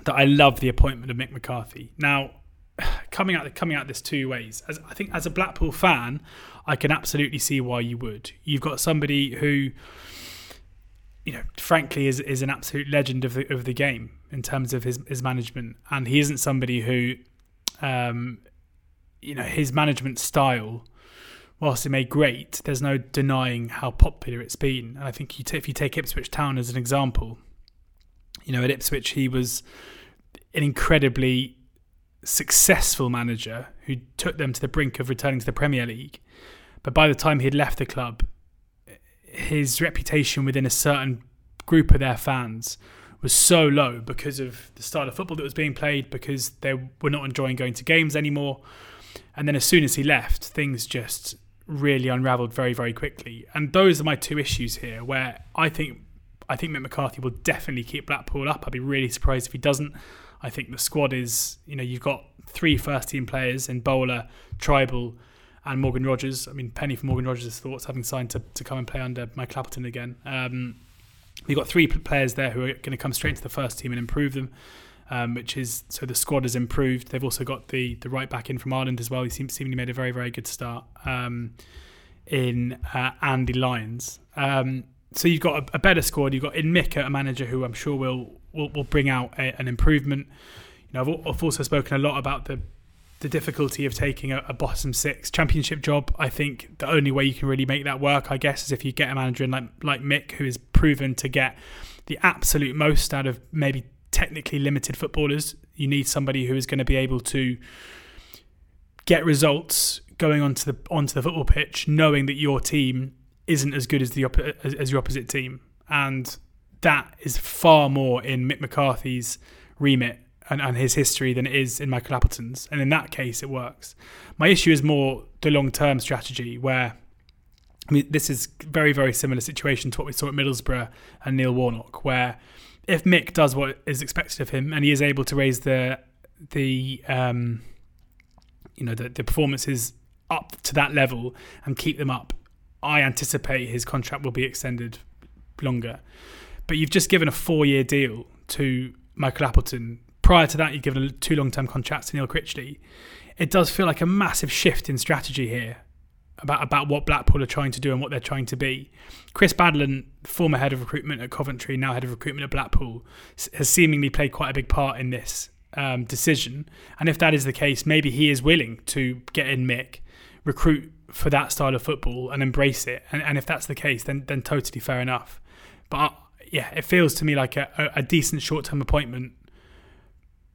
that I love the appointment of Mick McCarthy. Now, *sighs* coming out coming out this two ways. As I think as a Blackpool fan, I can absolutely see why you would. You've got somebody who you know, frankly, is is an absolute legend of the of the game in terms of his his management, and he isn't somebody who, um, you know, his management style, whilst it made great, there's no denying how popular it's been. And I think you t- if you take Ipswich Town as an example, you know, at Ipswich he was an incredibly successful manager who took them to the brink of returning to the Premier League. But by the time he'd left the club, his reputation within a certain group of their fans was so low because of the style of football that was being played, because they were not enjoying going to games anymore. And then as soon as he left, things just really unraveled very, very quickly. And those are my two issues here, where I think I think Mick McCarthy will definitely keep Blackpool up. I'd be really surprised if he doesn't. I think the squad is, you know, you've got three first team players in Bowler, Trybull, and Morgan Rogers. I mean, Penny for Morgan Rogers' thoughts, having signed to, to come and play under Mike Clapperton again. Um, we've got three players there who are going to come straight to the first team and improve them. Um, which is so the squad has improved. They've also got the the right back in from Ireland as well. He seems seemingly made a very very good start um, in uh, Andy Lyons. Um, so you've got a, a, better squad. You've got in Mika, a manager who I'm sure will will, will bring out a, an improvement. You know, I've, I've, also spoken a lot about the the difficulty of taking a, a, bottom six championship job. I think the only way you can really make that work, I guess, is if you get a manager like like Mick, who is proven to get the absolute most out of maybe technically limited footballers. You need somebody who is going to be able to get results going onto the onto the football pitch, knowing that your team isn't as good as the as your opposite team, and that is far more in Mick McCarthy's remit and, and his history than it is in Michael Appleton's. And in that case, it works. My issue is more the long term strategy, where I mean, this is very, very similar situation to what we saw at Middlesbrough and Neil Warnock, where if Mick does what is expected of him and he is able to raise the the um, you know the, the performances up to that level and keep them up I anticipate his contract will be extended longer. But you've just given a four year deal to Michael Appleton. Prior to that, you've given two long term contracts to Neil Critchley. It does feel like a massive shift in strategy here about about what Blackpool are trying to do and what they're trying to be. Chris Badlan, former head of recruitment at Coventry, now head of recruitment at Blackpool, has seemingly played quite a big part in this um, decision. And if that is the case, maybe he is willing to get in Mick, recruit for that style of football, and embrace it. And, and if that's the case, then then totally fair enough. But yeah, it feels to me like a, a, decent short term appointment,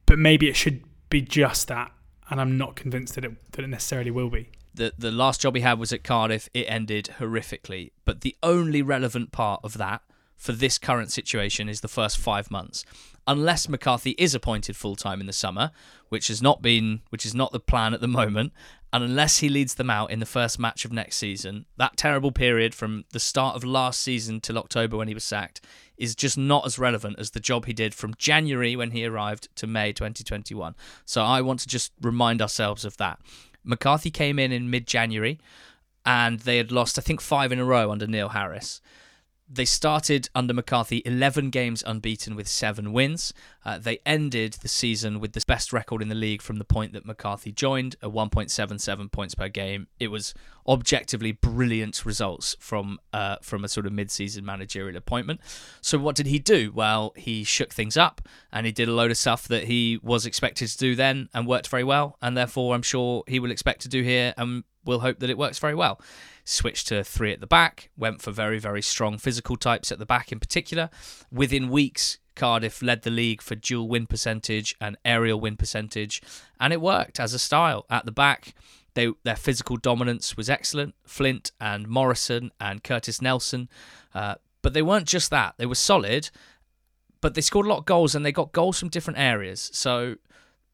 but maybe it should be just that. And I'm not convinced that it that it necessarily will be the the last job he had was at Cardiff. It ended horrifically. But the only relevant part of that for this current situation is the first five months. Unless McCarthy is appointed full time in the summer, which has not been, which is not the plan at the moment, and unless he leads them out in the first match of next season, that terrible period from the start of last season till October when he was sacked is just not as relevant as the job he did from January when he arrived to May 2021. So I want to just remind ourselves of that. McCarthy came in in mid January and they had lost, I think, five in a row under Neil Harris. They started under McCarthy 11 games unbeaten with seven wins. Uh, they ended the season with the best record in the league from the point that McCarthy joined, at 1.77 points per game. It was objectively brilliant results from uh, from a sort of mid-season managerial appointment. So what did he do? Well, he shook things up and he did a load of stuff that he was expected to do then and worked very well. And therefore, I'm sure he will expect to do here and we'll hope that it works very well switched to three at the back, went for very, very strong physical types at the back in particular. Within weeks, Cardiff led the league for duel win percentage and aerial win percentage, and it worked as a style. At the back, they, their physical dominance was excellent. Flint and Morrison and Curtis Nelson. Uh, but they weren't just that, they were solid, but they scored a lot of goals and they got goals from different areas. So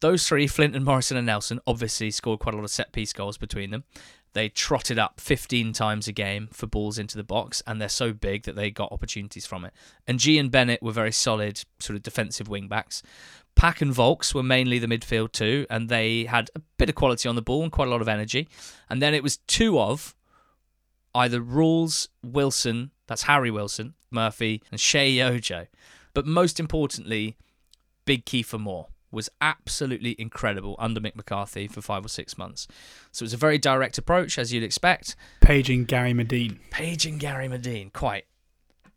those three, Flint and Morrison and Nelson, obviously scored quite a lot of set piece goals between them. They trotted up 15 times a game for balls into the box, and they're so big that they got opportunities from it. And Ng and Bennett were very solid, sort of defensive wing backs. Pack and Vaulks were mainly the midfield too, and they had a bit of quality on the ball and quite a lot of energy. And then it was two of either Ralls Wilson, that's Harry Wilson, Murphy, and Sheyi Ojo. But most importantly, Big Kieffer Moore was absolutely incredible under Mick McCarthy for five or six months. So it was a very direct approach, as you'd expect. Paging Gary Madine. Paging Gary Madine, quite.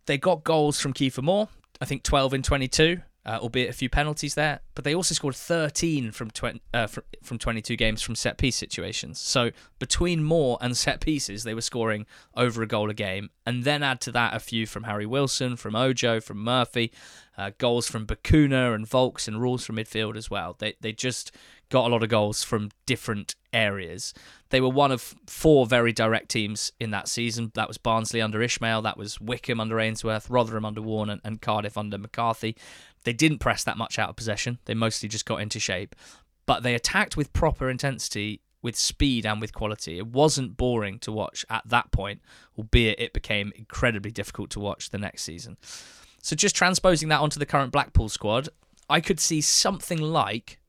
They got goals from Kieffer Moore, I think 12 in 22 uh, albeit a few penalties there. But they also scored 13 from, tw- uh, from, from 22 games from set piece situations. So between Moore and set pieces, they were scoring over a goal a game. And then add to that a few from Harry Wilson, from Ojo, from Murphy, uh, goals from Bacuna and Vaulks and Ralls from midfield as well. They, they just got a lot of goals from different areas. They were one of four very direct teams in that season. That was Barnsley under Ismaël, that was Wycombe under Ainsworth, Rotherham under Warne, and, and Cardiff under McCarthy. They didn't press that much out of possession. They mostly just got into shape. But they attacked with proper intensity, with speed, and with quality. It wasn't boring to watch at that point, albeit it became incredibly difficult to watch the next season. So just transposing that onto the current Blackpool squad, I could see something like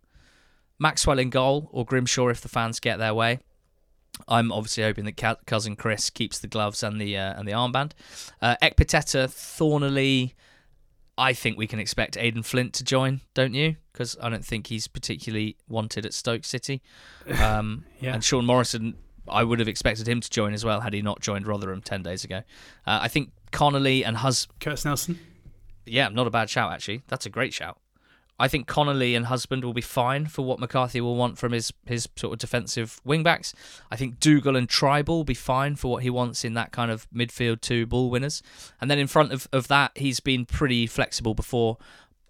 Maxwell in goal or Grimshaw if the fans get their way. I'm obviously hoping that cousin Chris keeps the gloves and the uh, and the armband. Uh, Ekpiteta, Thorniley, I think we can expect Aden Flint to join, don't you? Because I don't think he's particularly wanted at Stoke City. *laughs* Um, yeah. And Sean Morrison, I would have expected him to join as well had he not joined Rotherham 10 days ago. Uh, I think Connolly and Hus. Curtis Nelson? Yeah, not a bad shout, actually. That's a great shout. I think Connolly and Husband will be fine for what McCarthy will want from his his sort of defensive wingbacks. I think Dougall and Trybull will be fine for what he wants in that kind of midfield two ball winners. And then in front of, of that, he's been pretty flexible before.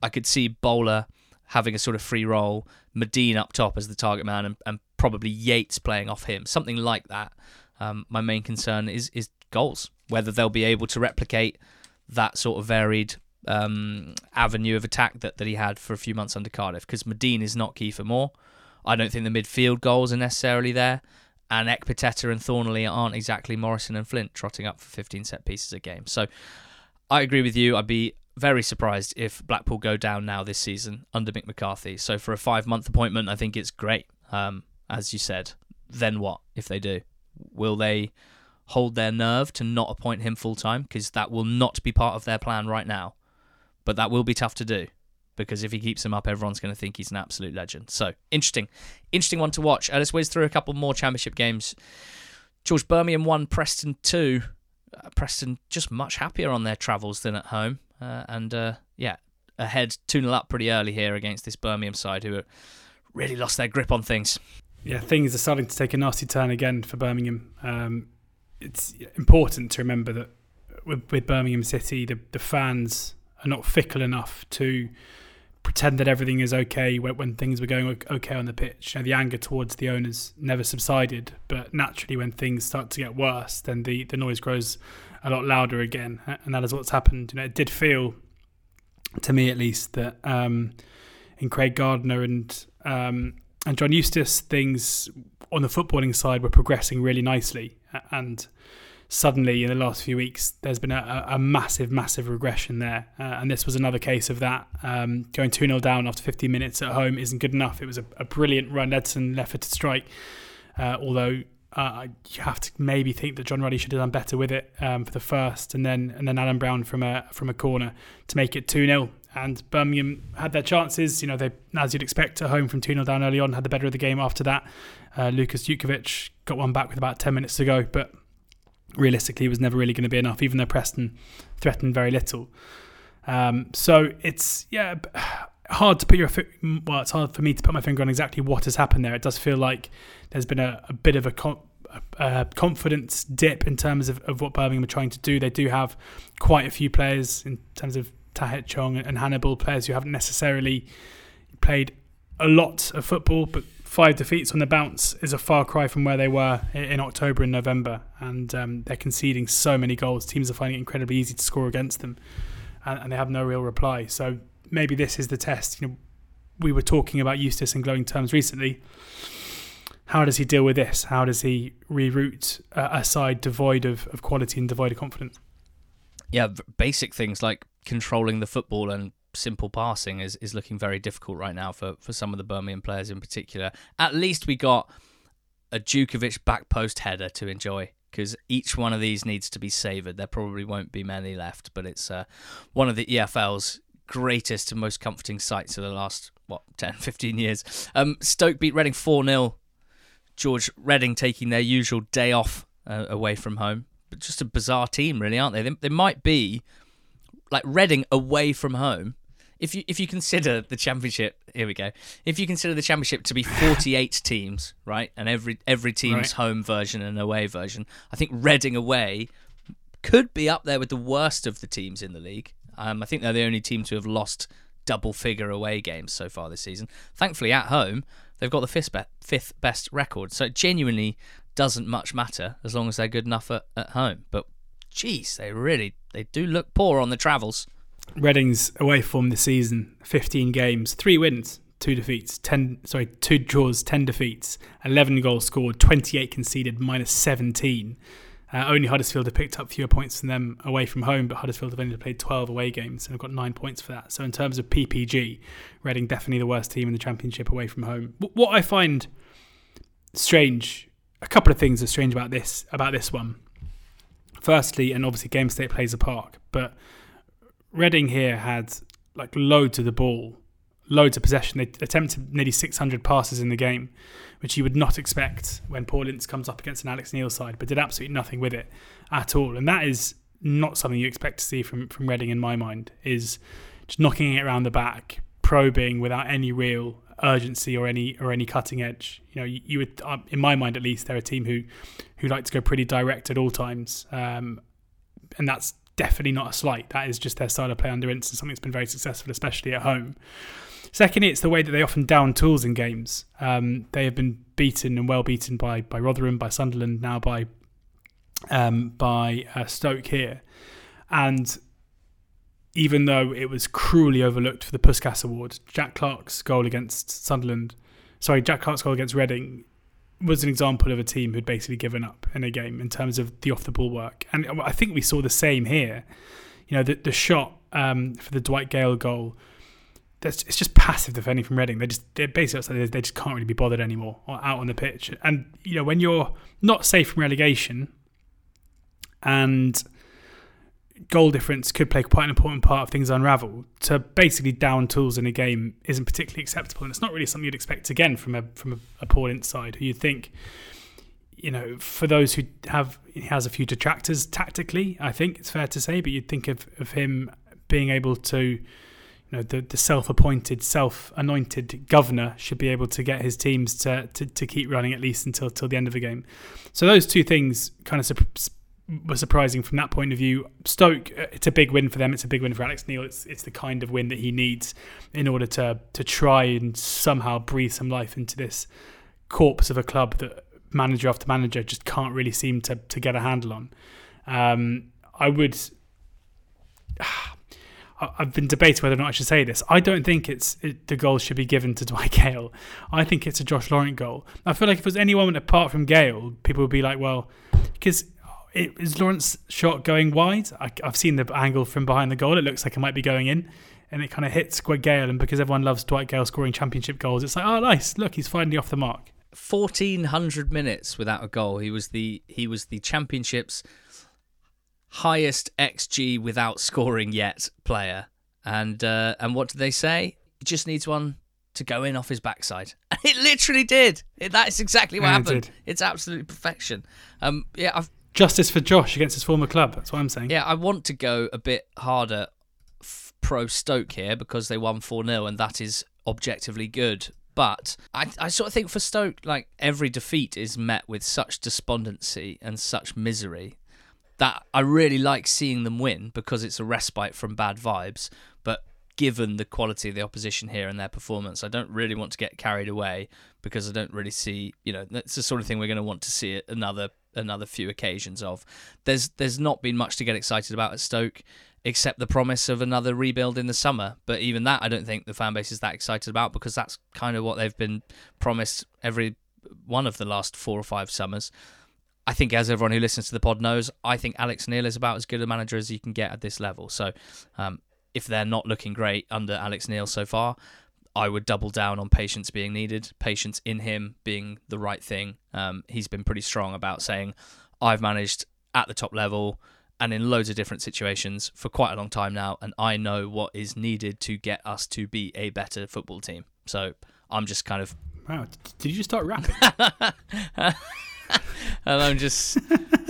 I could see Bowler having a sort of free role, Madine up top as the target man, and, and probably Yates playing off him, something like that. Um, my main concern is is goals, whether they'll be able to replicate that sort of varied um, avenue of attack that, that he had for a few months under Cardiff because Madine is not Kieffer Moore. I don't think the midfield goals are necessarily there. And Ekpiteta and Thorniley aren't exactly Morrison and Flint trotting up for 15 set pieces a game. So I agree with you. I'd be very surprised if Blackpool go down now this season under Mick McCarthy. So for a five month appointment, I think it's great. Um, as you said, then what if they do? Will they hold their nerve to not appoint him full time? Because that will not be part of their plan right now but that will be tough to do because if he keeps him up, everyone's going to think he's an absolute legend. So interesting, interesting one to watch. Uh, let's whiz through a couple more championship games. George Birmingham won Preston 2. Uh, Preston just much happier on their travels than at home. Uh, and uh, yeah, ahead 2 0 up pretty early here against this Birmingham side who really lost their grip on things. Yeah, things are starting to take a nasty turn again for Birmingham. Um, it's important to remember that with, with Birmingham City, the, the fans are not fickle enough to pretend that everything is okay when, when things were going okay on the pitch. You know, the anger towards the owners never subsided, but naturally, when things start to get worse, then the, the noise grows a lot louder again, and that is what's happened. You know, it did feel, to me at least, that um, in Craig Gardner and um, and John Eustace, things on the footballing side were progressing really nicely, and suddenly in the last few weeks there's been a, a massive, massive regression there. Uh, and this was another case of that. Um, going 2 0 down after 15 minutes at home isn't good enough. It was a, a brilliant run. Edson left to strike, uh, although. Uh, you have to maybe think that John Ruddy should have done better with it um, for the first, and then and then Alan Browne from a from a corner to make it two 0 And Birmingham had their chances. You know, they as you'd expect at home from two 0 down early on, had the better of the game after that. Uh, Lukas Jutkiewicz got one back with about ten minutes to go, but realistically was never really going to be enough, even though Preston threatened very little. Um, so it's yeah *sighs* hard to put your well, it's hard for me to put my finger on exactly what has happened there. It does feel like there's been a, a bit of a, a, confidence dip in terms of, of what Birmingham are trying to do. They do have quite a few players in terms of Tahith Chong and Hannibal, players who haven't necessarily played a lot of football, but five defeats on the bounce is a far cry from where they were in October and November, and um, they're conceding so many goals. Teams are finding it incredibly easy to score against them, and, and, they have no real reply. So maybe this is the test. You know, we were talking about Eustace in glowing terms recently. How does he deal with this? How does he reroute a side devoid of, of quality and devoid of confidence? Yeah, basic things like controlling the football and simple passing is, is looking very difficult right now for, for some of the Birmingham players in particular. At least we got a Jutkiewicz back post header to enjoy because each one of these needs to be savoured. There probably won't be many left, but it's uh, one of the EFL's greatest and most comforting sights of the last, what, *laughs* 10, 15 years. Um, Stoke beat Reading 4 0. George Reading taking their usual day off uh, away from home. But just a bizarre team, really, aren't they? they? They might be like Reading away from home if you if you consider the championship, here we go. If you consider the championship to be *laughs* 48 teams, right, and every every team's right. home version and away version, I think Reading away could be up there with the worst of the teams in the league. Um, I think they're the only team to have lost double figure away games so far this season. Thankfully, at home, they've got the fifth, be- fifth best record. So it genuinely doesn't much matter as long as they're good enough at, at home. But, geez, they really they do look poor on the travels. Reading's away form this season: 15 games, three wins, two defeats, 10 sorry, two draws, 10 defeats, 11 goals scored, 28 conceded, minus 17. Uh, only Huddersfield have picked up fewer points than them away from home, but Huddersfield have only played 12 away games and have got nine points for that. So in terms of PPG, Reading definitely the worst team in the Championship away from home. What I find strange, a couple of things are strange about this about this one. Firstly, and obviously game state plays a part, but Reading here had like loads of the ball, loads of possession. They attempted nearly 600 passes in the game, which you would not expect when Paul Ince comes up against an Alex Neil side, but did absolutely nothing with it at all. And that is not something you expect to see from from Reading in my mind. Is just knocking it around the back, probing without any real urgency or any or any cutting edge. You know, you, you would, uh, in my mind at least, they're a team who who like to go pretty direct at all times, um, and that's definitely not a slight. That is just their style of play under Ince and something that's been very successful, especially at home. Secondly, it's the way that they often down tools in games. Um, they have been beaten and well beaten by by Rotherham, by Sunderland, now by um, by uh, Stoke here, and even though it was cruelly overlooked for the Puskas Award, Jack Clarke's goal against Sunderland, sorry, Jack Clarke's goal against Reading was an example of a team who'd basically given up in a game in terms of the off the ball work. And I think we saw the same here. You know, the, the shot um, for the Dwight Gayle goal, that's, it's just passive defending from Reading. They just they basically they just can't really be bothered anymore out on the pitch. And you know, when you're not safe from relegation, and goal difference could play quite an important part of things unravel. To basically down tools in a game isn't particularly acceptable, and it's not really something you'd expect again from a from a, a Paul Ince side, who you'd think you know, for those who have he has a few detractors tactically, I think it's fair to say. But you'd think of, of him being able to, you know, the, the self-appointed, self-anointed governor should be able to get his teams to, to, to keep running at least until till the end of the game. So those two things kind of were surprising from that point of view. Stoke, uh, it's a big win for them. It's a big win for Alex Neil. It's it's the kind of win that he needs in order to to try and somehow breathe some life into this corpse of a club that manager after manager just can't really seem to to get a handle on. Um, I would. *sighs* I've been debating whether or not I should say this. I don't think it's it, the goal should be given to *laughs* Dwight Gayle. I think it's a Josh Laurent goal. I feel like if it was anyone apart from Gayle, people would be like, well, because it, is Laurent's shot going wide? I, have seen the angle from behind the goal. It looks like it might be going in, and it kind of hits Dwight Gayle. And because everyone loves Dwight Gayle scoring championship goals, it's like, oh, nice! Look, he's finally off the mark. Fourteen hundred minutes without a goal. He was the he was the championship's highest xG without scoring yet player. And uh, and what did they say? He just needs one to go in off his backside. *laughs* And it literally did. It, that is exactly what happened. It it's absolute perfection. Um, yeah, I've Justice for Josh against his former club. That's what I'm saying. Yeah, I want to go a bit harder f- pro Stoke here because they won 4 0 and that is objectively good. But I, I sort of think for Stoke, like every defeat is met with such despondency and such misery that I really like seeing them win because it's a respite from bad vibes. But given the quality of the opposition here and their performance, I don't really want to get carried away because I don't really see, you know, that's the sort of thing we're going to want to see another another few occasions of. There's there's not been much to get excited about at Stoke except the promise of another rebuild in the summer. But even that, I don't think the fan base is that excited about because that's kind of what they've been promised every one of the last four or five summers. I think, as everyone who listens to the pod knows, I think Alex Neil is about as good a manager as you can get at this level. So, um, if they're not looking great under Alex Neil so far, I would double down on patience being needed, patience in him being the right thing. Um, he's been pretty strong about saying, I've managed at the top level and in loads of different situations for quite a long time now, and I know what is needed to get us to be a better football team. So I'm just kind of. Wow, did you just start rapping? *laughs* *laughs* and I'm just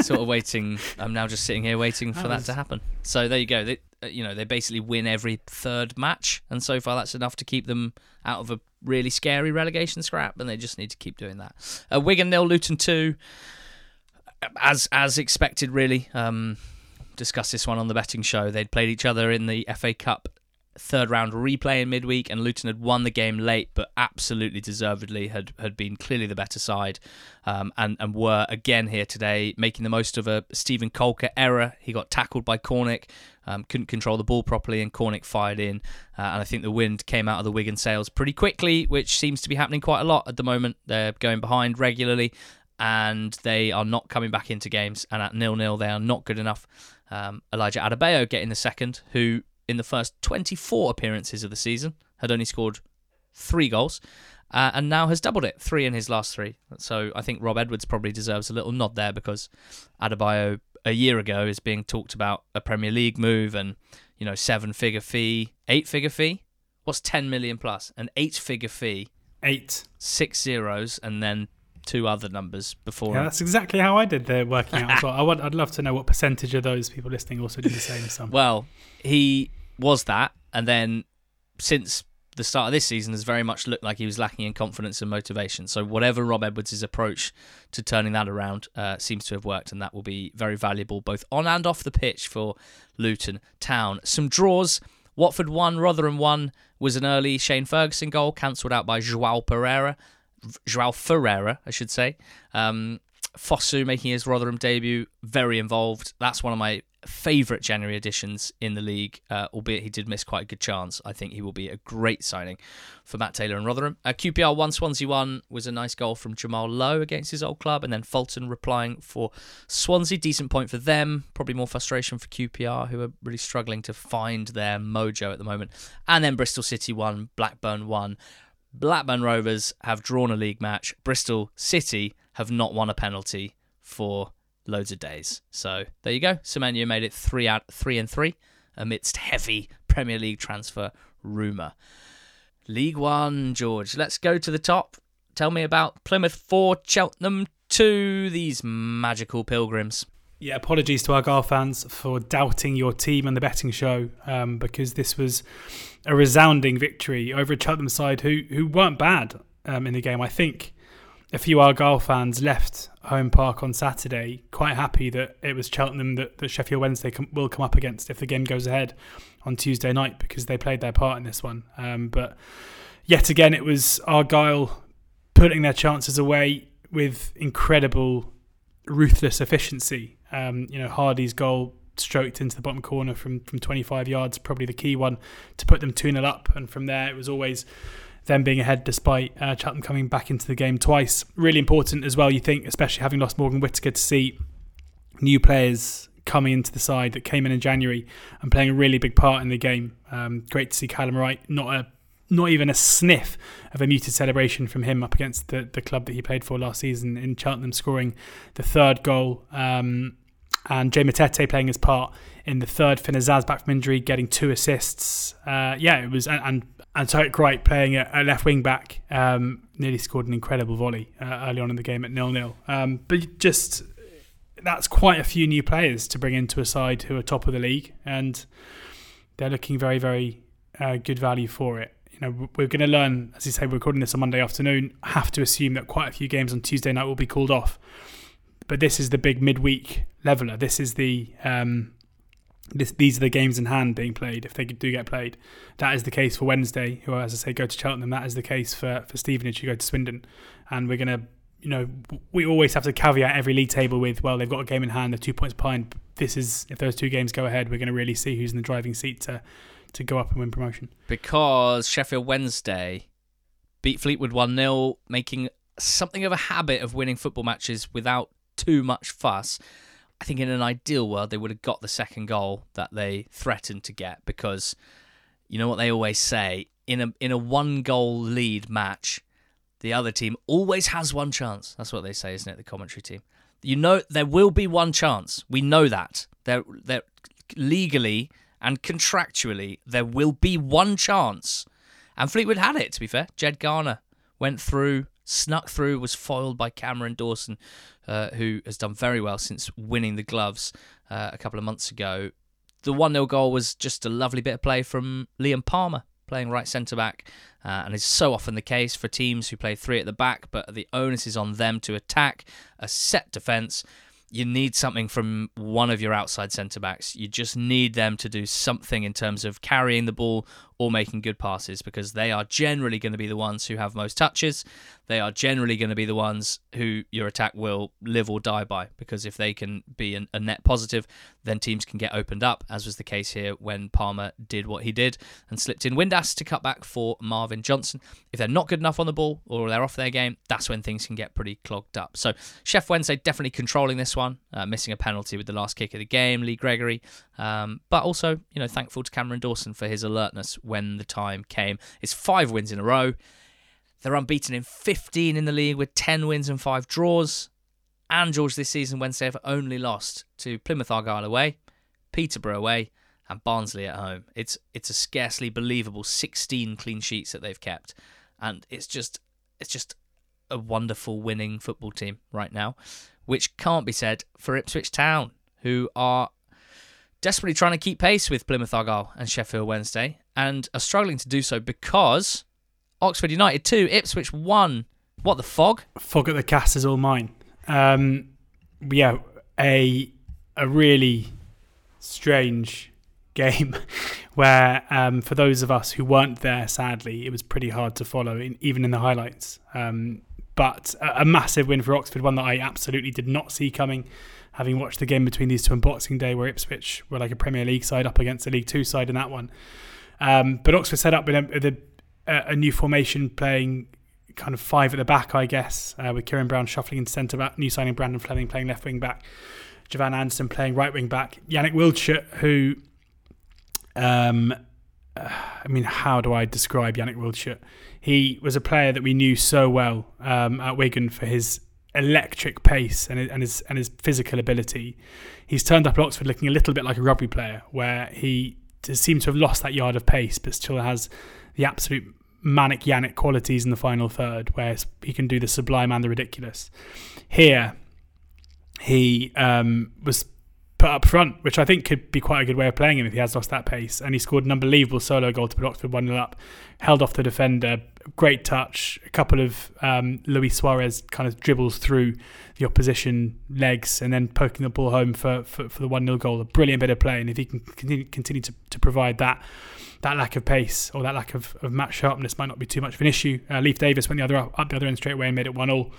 sort of waiting. I'm now just sitting here waiting for that, that to happen. So there you go. They, uh, you know, they basically win every third match, and so far that's enough to keep them out of a really scary relegation scrap, and they just need to keep doing that. Uh, Wigan nil, Luton two, as as expected, really. Um, discussed this one on the betting show. They'd played each other in the FA Cup third round replay in midweek, and Luton had won the game late, but absolutely deservedly had had been clearly the better side, um, and and were again here today, making the most of a Steven Caulker error. He got tackled by Cornick, um, couldn't control the ball properly, and Cornick fired in, uh, and I think the wind came out of the Wigan sails pretty quickly, which seems to be happening quite a lot at the moment. They're going behind regularly. And they are not coming back into games. And at nil nil, they are not good enough. Um, Elijah Adebayo getting the second, who in the first 24 appearances of the season, had only scored three goals, uh, and now has doubled it, three in his last three. So I think Rob Edwards probably deserves a little nod there because Adebayo a year ago is being talked about a Premier League move and you know seven figure fee, eight figure fee. What's 10 million plus? An eight figure fee. Eight. Six zeros and then two other numbers before. Yeah, that's exactly how I did the working out. I would, I'd love to know what percentage of those people listening also did the same sum. *laughs* Well, he was that, and then since the start of this season has very much looked like he was lacking in confidence and motivation. So whatever Rob Edwards' approach to turning that around uh, seems to have worked, and that will be very valuable both on and off the pitch for Luton Town. Some draws. Watford won, Rotherham won. Was an early Shane Ferguson goal cancelled out by Joao Pereira. Joao Ferreira, I should say. Um, Fosu making his Rotherham debut, very involved. That's one of my favourite January additions in the league, uh, albeit he did miss quite a good chance. I think he will be a great signing for Matt Taylor and Rotherham. Uh, QPR 1, Swansea 1 was a nice goal from Jamal Lowe against his old club, and then Fulton replying for Swansea. Decent point for them. Probably more frustration for QPR, who are really struggling to find their mojo at the moment. And then Bristol City 1, Blackburn 1. Blackburn Rovers have drawn a league match. Bristol City have not won a penalty for loads of days. So there you go. Semenyo made it three out three and three amidst heavy Premier League transfer rumour. League One, George. Let's go to the top. Tell me about Plymouth 4, Cheltenham 2, these magical pilgrims. Yeah, apologies to Argyle fans for doubting your team and the betting show um, because this was a resounding victory over a Cheltenham side who who weren't bad um, in the game. I think a few Argyle fans left home park on Saturday quite happy that it was Cheltenham that, that Sheffield Wednesday com- will come up against if the game goes ahead on Tuesday night because they played their part in this one. Um, but yet again, it was Argyle putting their chances away with incredible ruthless efficiency. Um, you know, Hardie's goal stroked into the bottom corner from, from 25 yards, probably the key one to put them 2 0 up. And from there, it was always them being ahead despite uh, Cheltenham coming back into the game twice. Really important as well, you think, especially having lost Morgan Whittaker, to see new players coming into the side that came in in January and playing a really big part in the game. Um, great to see Callum Wright, not a not even a sniff of a muted celebration from him up against the, the club that he played for last season in Cheltenham, scoring the third goal. Um, and Jay Matete playing his part in the third. Finn Azaz back from injury, getting two assists. Uh, yeah, it was and and, and Tyreik Wright playing a, a left wing back, um, nearly scored an incredible volley uh, early on in the game at nil nil. Um, but just that's quite a few new players to bring into a side who are top of the league, and they're looking very very uh, good value for it. You know, we're going to learn, as you say, we're recording this on Monday afternoon. Have to assume that quite a few games on Tuesday night will be called off but this is the big midweek leveler. This is the um, this, these are the games in hand being played if they do get played. That is the case for Wednesday, who, as I say, go to Cheltenham. That is the case for for Stevenage, who go to Swindon, and we're gonna. You know, we always have to caveat every league table with, well, they've got a game in hand, they're two points behind. This is, if those two games go ahead, we're going to really see who's in the driving seat to, to go up and win promotion. Because Sheffield Wednesday beat Fleetwood 1 0, making something of a habit of winning football matches without too much fuss. I think in an ideal world they would have got the second goal that they threatened to get because you know what they always say in a in a one goal lead match the other team always has one chance. That's what they say, isn't it? The commentary team. You know there will be one chance. We know that. There there legally and contractually there will be one chance. And Fleetwood had it to be fair. Ged Garner went through snuck through, was foiled by Cameron Dawson, uh, who has done very well since winning the gloves uh, a couple of months ago. The 1 0 goal was just a lovely bit of play from Liam Palmer, playing right centre back, uh, and it's so often the case for teams who play three at the back, but the onus is on them to attack a set defence you need something from one of your outside centre backs. You just need them to do something in terms of carrying the ball or making good passes because they are generally going to be the ones who have most touches. They are generally going to be the ones who your attack will live or die by because if they can be an, a net positive, then teams can get opened up, as was the case here when Palmer did what he did and slipped in Windass to cut back for Marvin Johnson. If they're not good enough on the ball or they're off their game, that's when things can get pretty clogged up. So Sheff Wednesday definitely controlling this one, uh, missing a penalty with the last kick of the game, Lee Gregory, um, but also you know thankful to Cameron Dawson for his alertness when the time came. It's five wins in a row. They're unbeaten in 15 in the league with 10 wins and 5 draws. And George this season, Wednesday have only lost to Plymouth Argyle away, Peterborough away, and Barnsley at home. It's it's a scarcely believable 16 clean sheets that they've kept, and it's just it's just a wonderful winning football team right now, which can't be said for Ipswich Town, who are desperately trying to keep pace with Plymouth Argyle and Sheffield Wednesday, and are struggling to do so because Oxford United 2, Ipswich 1. What the fog? Fog at the cast is all mine. Um, yeah, a a really strange *laughs* game where um, for those of us who weren't there, sadly, it was pretty hard to follow, in, even in the highlights. Um, but a, a, massive win for Oxford, one that I absolutely did not see coming, having watched the game between these two on Boxing Day, where Ipswich were like a Premier League side up against a League Two side in that one. Um, but Oxford set up with a, a, new formation, playing kind of five at the back, I guess, uh, with Ciaron Brown shuffling into centre back, new signing Brandon Fleming playing left wing back, Javan Anderson playing right wing back, Yannick Wildschut, who, um, uh, I mean, how do I describe Yannick Wildschut? He was a player that we knew so well um, at Wigan for his electric pace and, and his and his physical ability. He's turned up at Oxford looking a little bit like a rugby player, where he seems to have lost that yard of pace, but still has the absolute manic Yannick qualities in the final third, where he can do the sublime and the ridiculous. Here, he um, was put up front, which I think could be quite a good way of playing him if he has lost that pace. And he scored an unbelievable solo goal to put Oxford 1 0 up, held off the defender, great touch, a couple of um, Luis Suarez kind of dribbles through the opposition legs and then poking the ball home for, for, for the 1 0 goal. A brilliant bit of play. And if he can continue, continue to, to provide that, that lack of pace or that lack of, of match sharpness might not be too much of an issue. Uh, Leif Davis went the other up, up the other end straight away and made it 1 0.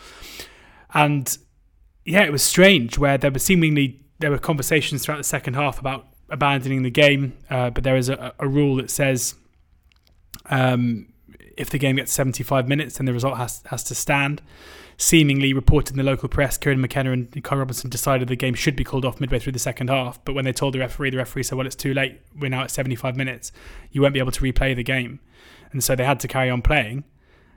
And yeah, it was strange where there were seemingly there were conversations throughout the second half about abandoning the game, uh, but there is a, a rule that says um, if the game gets 75 minutes, then the result has has to stand. Seemingly reported in the local press, Kieran McKenna and Karl Robinson decided the game should be called off midway through the second half. But when they told the referee, the referee said, "Well, it's too late. We're now at 75 minutes. You won't be able to replay the game," and so they had to carry on playing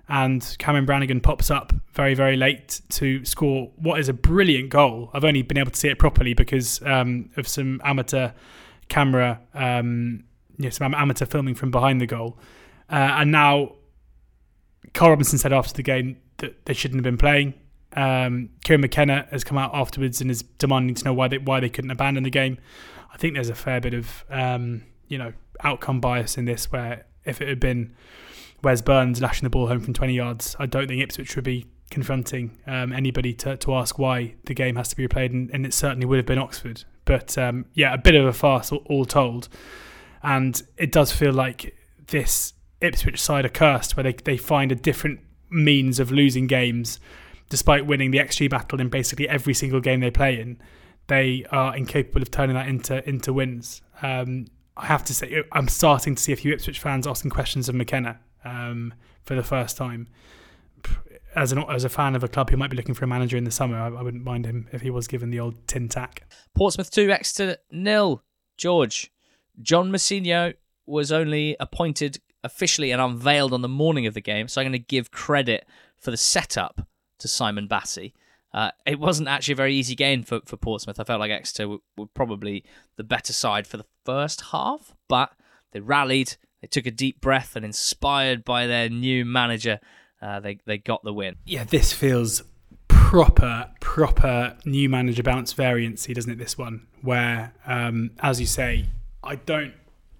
and Cameron Brannagan pops up very, very late to score what is a brilliant goal. I've only been able to see it properly because um, of some amateur camera, um, yeah, some amateur filming from behind the goal. Uh, and now, Karl Robinson said after the game that they shouldn't have been playing. Um, Kieran McKenna has come out afterwards and is demanding to know why they why they couldn't abandon the game. I think there's a fair bit of um, you know outcome bias in this, where if it had been Wes Burns lashing the ball home from 20 yards, I don't think Ipswich would be confronting um, anybody to, to ask why the game has to be replayed, and, and it certainly would have been Oxford. But um, yeah, a bit of a farce, all, all, told. And it does feel like this Ipswich side are cursed, where they, they find a different means of losing games, despite winning the XG battle in basically every single game they play in. They are incapable of turning that into into wins. Um, I have to say, I'm starting to see a few Ipswich fans asking questions of McKenna um, for the first time. As an as a fan of a club who might be looking for a manager in the summer, I, I wouldn't mind him if he was given the old tin tack. Portsmouth two, Exeter nil. George, John Mousinho was only appointed officially and unveiled on the morning of the game, so I'm going to give credit for the setup to Simon Bassey. Uh, it wasn't actually a very easy game for, for Portsmouth. I felt like Exeter were, were, probably the better side for the first half, but they rallied, they took a deep breath and, inspired by their new manager, uh, they they got the win. Yeah, this feels proper proper new manager bounce variancy, doesn't it? This one, where um, as you say, I don't,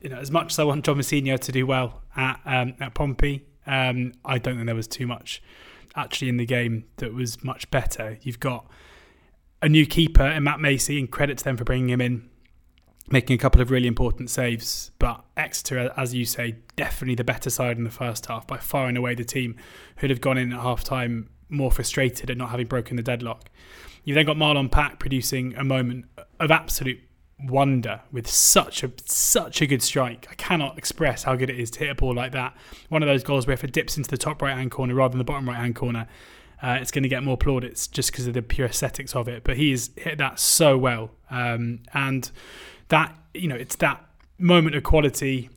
you know, as much as I want John Mousinho to do well at um, at Pompey, um, I don't think there was too much actually in the game that was much better. You've got a new keeper in Matt Macey, and credit to them for bringing him in making a couple of really important saves. But Exeter, as you say, definitely the better side in the first half, by far and away the team who'd have gone in at half time more frustrated at not having broken the deadlock. You've then got Marlon Pack producing a moment of absolute wonder with such a such a good strike. I cannot express how good it is to hit a ball like that. One of those goals where if it dips into the top right hand corner rather than the bottom right hand corner, uh, it's going to get more plaudits just because of the pure aesthetics of it. But he's hit that so well, um, and that you know it's that moment of quality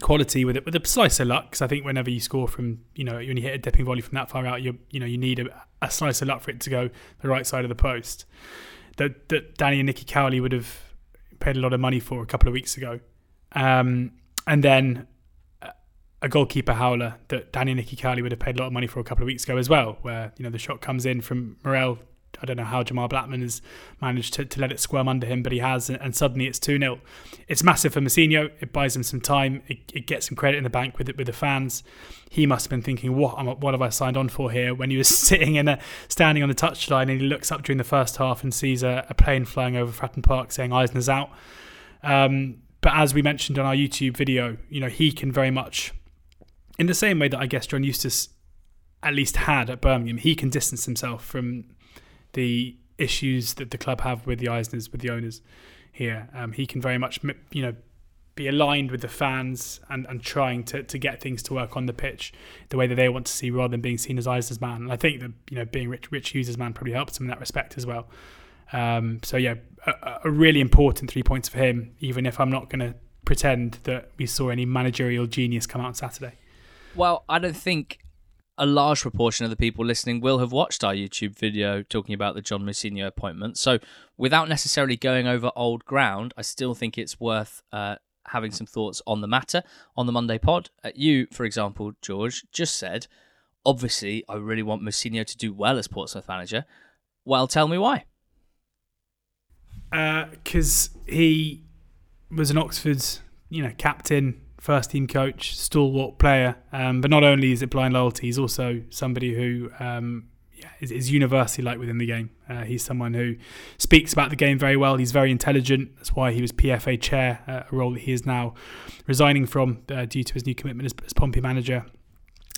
quality with it with a slice of luck because I think whenever you score from you know when you hit a dipping volley from that far out you you know you need a, a, slice of luck for it to go the right side of the post that that Danny and Nicky Cowley would have paid a lot of money for a couple of weeks ago. Um, and then a goalkeeper howler that Danny and Nicky Cowley would have paid a lot of money for a couple of weeks ago as well where you know the shot comes in from Morrell I don't know how Jamal Blackman has managed to, to let it squirm under him, but he has, and suddenly it's 2 0. It's massive for Mousinho. It buys him some time. It, it, gets him credit in the bank with it, with the fans. He must have been thinking, what, am, what have I signed on for here? When he was *laughs* sitting in a standing on the touchline and he looks up during the first half and sees a, a plane flying over Fratton Park saying Eisner's out. Um, but as we mentioned on our YouTube video, you know, he can very much, in the same way that I guess John Eustace at least had at Birmingham, he can distance himself from the issues that the club have with the Eisners, with the owners here. Um, he can very much, you know, be aligned with the fans and, and trying to, to get things to work on the pitch the way that they want to see rather than being seen as Eisner's man. And I think that, you know, being Rich, Rich Hughes' man probably helps him in that respect as well. Um, so, yeah, a, a, really important three points for him, even if I'm not going to pretend that we saw any managerial genius come out on Saturday. Well, I don't think a large proportion of the people listening will have watched our YouTube video talking about the John Mousinho appointment. So, without necessarily going over old ground, I still think it's worth uh, having some thoughts on the matter on the Monday pod. Uh, you, for example, George, just said, obviously, I really want Mousinho to do well as Portsmouth manager. Well, tell me why. Because uh, he was an Oxford, you know, captain, first team coach, stalwart player. Um, but not only is it blind loyalty, he's also somebody who um, yeah, is, is universally liked within the game. Uh, he's someone who speaks about the game very well. He's very intelligent. That's why he was PFA chair, uh, a role that he is now resigning from uh, due to his new commitment as, as Pompey manager.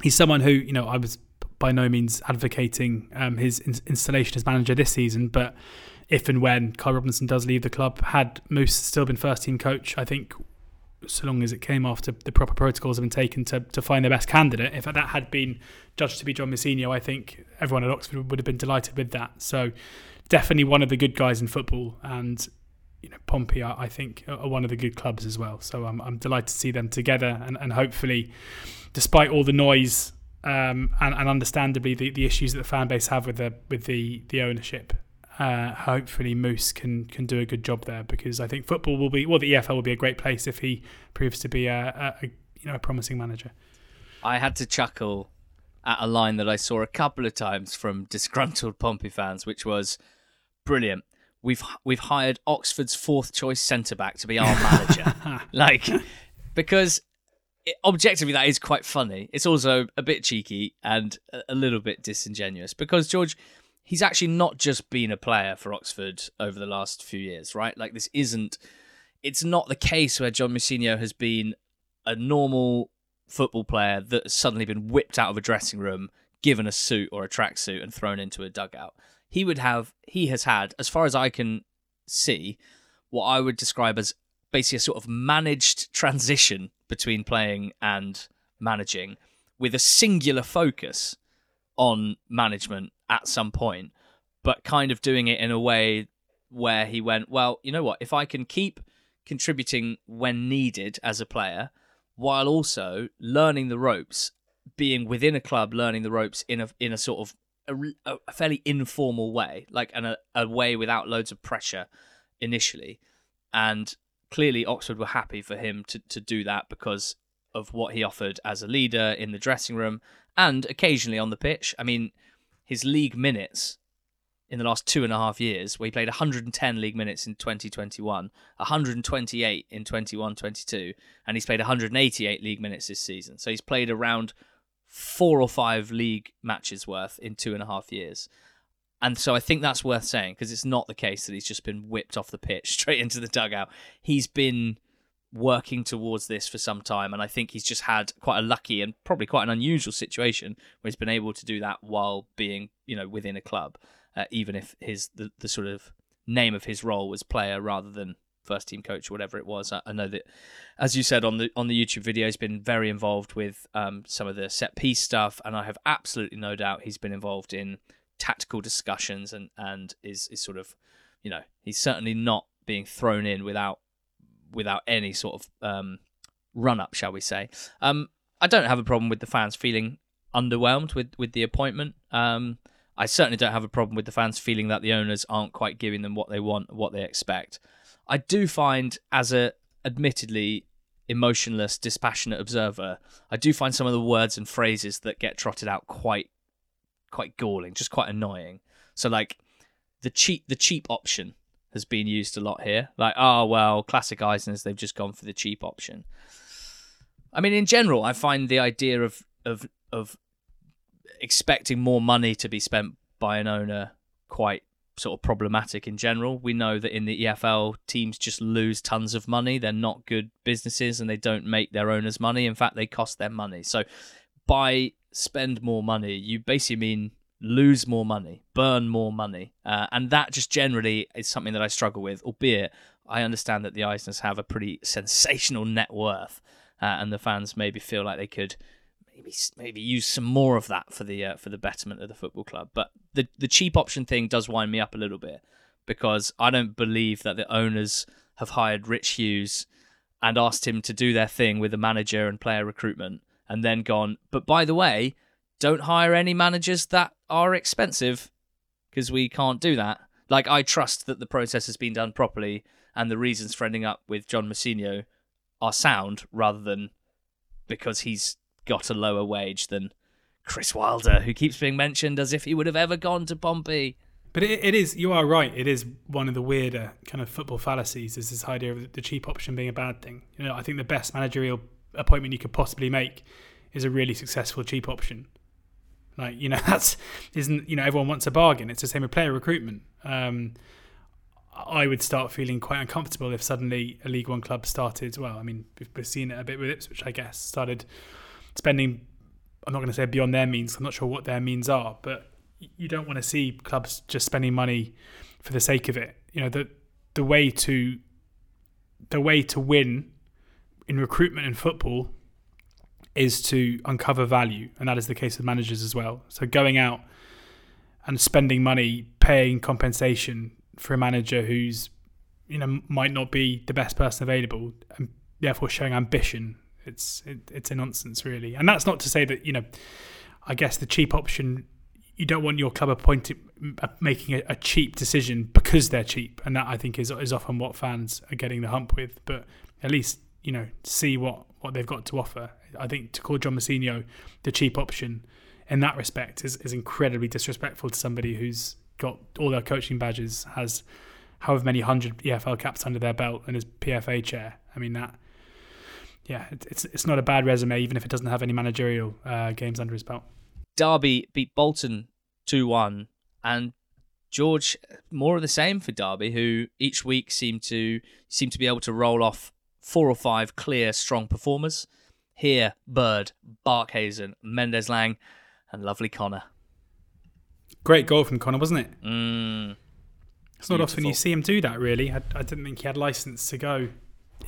He's someone who, you know, I was by no means advocating um, his in- installation as manager this season, but if and when Kyle Robinson does leave the club, had Moose still been first team coach, I think so long as it came after the proper protocols have been taken to, to find the best candidate. If that had been judged to be John Mousinho, I think everyone at Oxford would have been delighted with that. So definitely one of the good guys in football, and you know Pompey, are, I think, are one of the good clubs as well. So I'm, I'm delighted to see them together, and, and hopefully, despite all the noise um, and, and understandably the, the issues that the fan base have with the with the the ownership, uh, hopefully Moose can can do a good job there because I think football will be well the EFL will be a great place if he proves to be a, a, a you know a promising manager. I had to chuckle at a line that I saw a couple of times from *laughs* disgruntled Pompey fans, which was brilliant. We've we've hired Oxford's fourth choice centre back to be our manager, *laughs* like because it, objectively that is quite funny. It's also a bit cheeky and a, a little bit disingenuous because George he's actually not just been a player for Oxford over the last few years, right? Like this isn't it's not the case where John Mousinho has been a normal football player that has suddenly been whipped out of a dressing room, given a suit or a tracksuit and thrown into a dugout. He would have he has had, as far as I can see, what I would describe as basically a sort of managed transition between playing and managing with a singular focus on management at some point, but kind of doing it in a way where he went, well, you know what? If I can keep contributing when needed as a player, while also learning the ropes, being within a club, learning the ropes in a in a sort of a, a fairly informal way, like and a, a way without loads of pressure initially, and clearly Oxford were happy for him to to do that because of what he offered as a leader in the dressing room and occasionally on the pitch. I mean, his league minutes in the last two and a half years, where he played 110 league minutes in 2021, 128 in 21 22, and he's played 188 league minutes this season. So he's played around four or five league matches worth in two and a half years. And so I think that's worth saying because it's not the case that he's just been whipped off the pitch *laughs* straight into the dugout. He's been working towards this for some time, and I think he's just had quite a lucky and probably quite an unusual situation where he's been able to do that while being, you know, within a club, uh, even if his the, the sort of name of his role was player rather than first team coach or whatever it was. I, I know that, as you said on the on the YouTube video, he's been very involved with um, some of the set piece stuff, and I have absolutely no doubt he's been involved in tactical discussions and and is is sort of, you know, he's certainly not being thrown in without without any sort of um, run up, shall we say. Um, I don't have a problem with the fans feeling underwhelmed with, with the appointment. Um, I certainly don't have a problem with the fans feeling that the owners aren't quite giving them what they want, what they expect. I do find, as a admittedly emotionless, dispassionate observer, I do find some of the words and phrases that get trotted out quite, quite galling, just quite annoying. So like the cheap, the cheap option has been used a lot here. Like, oh well, classic Eisners, they've just gone for the cheap option. I mean, in general, I find the idea of of of expecting more money to be spent by an owner quite sort of problematic in general. We know that in the EFL, teams just lose tons of money. They're not good businesses and they don't make their owners money. In fact, they cost them money. So by spend more money, you basically mean lose more money, burn more money. Uh, and that just generally is something that I struggle with, albeit I understand that the Eisners have a pretty sensational net worth. Uh, and the fans maybe feel like they could maybe maybe use some more of that for the uh, for the betterment of the football club. But the the cheap option thing does wind me up a little bit because I don't believe that the owners have hired Rich Hughes and asked him to do their thing with the manager and player recruitment and then gone. But by the way, don't hire any managers that are expensive because we can't do that. Like I trust that the process has been done properly and the reasons for ending up with John Mousinho are sound rather than because he's got a lower wage than Chris Wilder, who keeps being mentioned as if he would have ever gone to Pompey. But it, it is, you are right. It is one of the weirder kind of football fallacies. Is this idea of the cheap option being a bad thing? You know, I think the best managerial appointment you could possibly make is a really successful cheap option. Like you know, *laughs* that's isn't you know everyone wants a bargain. It's the same with player recruitment. Um, I would start feeling quite uncomfortable if suddenly a League One club started. Well, I mean, we've seen it a bit with Ipswich, I guess. Started spending. I'm not going to say beyond their means. I'm not sure what their means are, but you don't want to see clubs just spending money for the sake of it. You know, the the way to the way to win in recruitment in football is to uncover value, and that is the case with managers as well. So going out and spending money, paying compensation for a manager who's you know might not be the best person available, and therefore showing ambition, it's it, it's a nonsense really. And that's not to say that you know, I guess the cheap option you don't want your club appointing uh, making a, a, cheap decision because they're cheap, and that I think is is often what fans are getting the hump with. But at least you know see what what they've got to offer. I think to call John Mousinho the cheap option in that respect is is incredibly disrespectful to somebody who's got all their coaching badges, has however many hundred EFL caps under their belt, and is PFA chair. I mean that. Yeah, it's it's not a bad resume, even if it doesn't have any managerial uh, games under his belt. Derby beat Bolton 2 1. And George, more of the same for Derby, who each week seem to seem to be able to roll off four or five clear, strong performers. Here, Bird, Barkhuizen, Mendez-Laing, and lovely Connor. Great goal from Connor, wasn't it? Mm, it's not beautiful. often you see him do that, really. I, I, didn't think he had license to go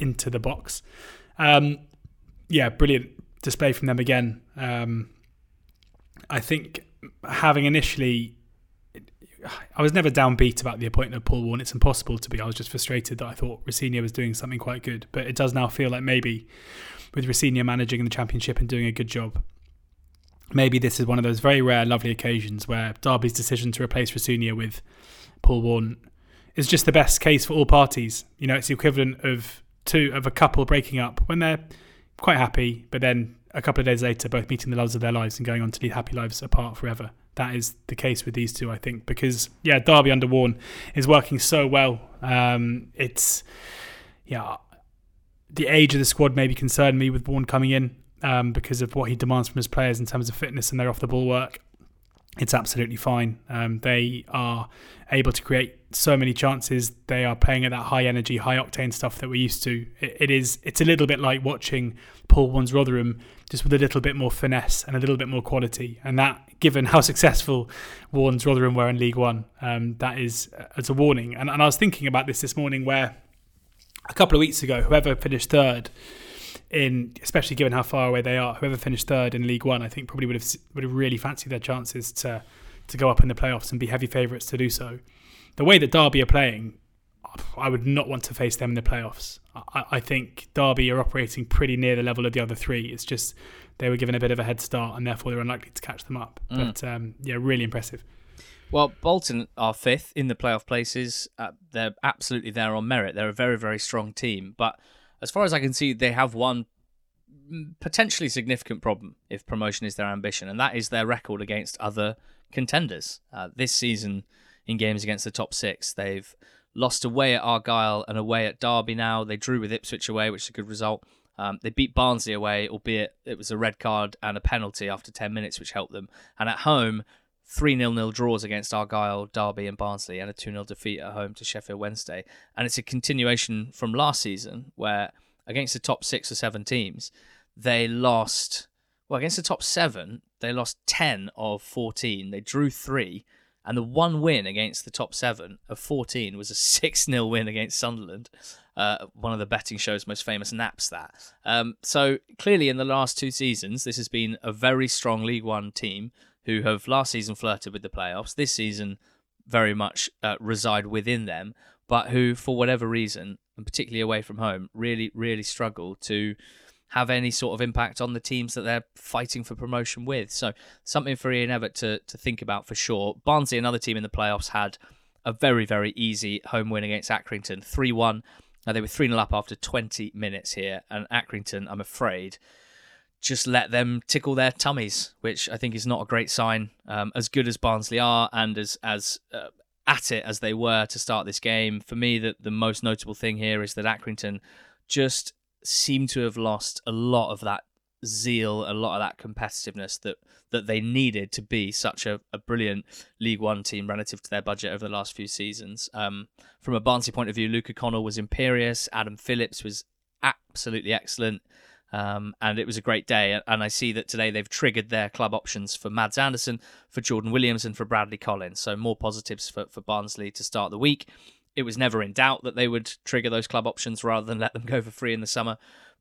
into the box. Um, yeah, brilliant display from them again. Um, I think having initially, I was never downbeat about the appointment of Paul Warne. It's impossible to be. I was just frustrated that I thought Rosenior was doing something quite good. But it does now feel like maybe with Rosenior managing the championship and doing a good job, maybe this is one of those very rare, lovely occasions where Derby's decision to replace Rosenior with Paul Warne is just the best case for all parties. You know, it's the equivalent of two of a couple breaking up when they're quite happy, but then a couple of days later, both meeting the loves of their lives and going on to lead happy lives apart forever. That is the case with these two, I think, because yeah, Derby under Warne is working so well. Um, it's yeah, the age of the squad maybe concerned me with Warne coming in um, because of what he demands from his players in terms of fitness and their off the ball work. It's absolutely fine. Um, they are able to create so many chances. They are playing at that high energy, high octane stuff that we're used to. it, it is. It's a little bit like watching Paul Warne's Rotherham, just with a little bit more finesse and a little bit more quality. And that, given how *laughs* successful Warne's Rotherham were in League One, um, that is uh, as a warning. And, and I was thinking about this this morning, where a couple of weeks ago, whoever finished third in, especially given how far away they are, whoever finished third in League One, I think probably would have would have really fancied their chances to to go up in the playoffs and be heavy favourites to do so. The way that Derby are playing, I would not want to face them in the playoffs. I, I, think Derby are operating pretty near the level of the other three. It's just they were given a bit of a head start and therefore they're unlikely to catch them up. Mm. But um, yeah, really impressive. Well, Bolton are fifth in the playoff places. Uh, they're absolutely there on merit. They're a very, very strong team. But as far as I can see, they have one potentially significant problem if promotion is their ambition, and that is their record against other contenders. Uh, this season, in games against the top six, they've lost away at Argyle and away at Derby now. They drew with Ipswich away, which is a good result. Um, they beat Barnsley away, albeit it was a red card and a penalty after 10 minutes, which helped them. And at home, 3 0 0 draws against Argyle, Derby, and Barnsley, and a 2 0 defeat at home to Sheffield Wednesday. And it's a continuation from last season, where against the top six or seven teams, they lost. Well, against the top seven, they lost 10 of 14. They drew three. And the one win against the top seven of 14 was a *laughs* 6 0 win against Sunderland. Uh, one of the betting show's most famous naps that. Um, so clearly, in the last two seasons, this has been a very strong League One team who have last season flirted with the playoffs. This season, very much uh, reside within them, but who, for whatever reason, and particularly away from home, really, really struggle to have any sort of impact on the teams that they're fighting for promotion with. So something for Ian Evatt to, to think about for sure. Barnsley, another team in the playoffs, had a very, very easy home win against Accrington, 3 1. Now, they were 3 0 up after 20 minutes here, and Accrington, I'm afraid, just let them tickle their tummies, which I think is not a great sign. Um, as good as Barnsley are, and as as uh, at it as they were to start this game, for me, the, the most notable thing here is that Accrington just seem to have lost a lot of that zeal, a lot of that competitiveness that that they needed to be such a, a brilliant League One team relative to their budget over the last few seasons. Um, from a Barnsley point of view, Luca Connell was imperious. Adam Phillips was absolutely excellent. Um, and it was a great day. And I see that today they've triggered their club options for Mads Andersen, for Jordan Williams, and for Bradley Collins. So more positives for, for Barnsley to start the week. It was never in doubt that they would trigger those club options rather than let them go for free in the summer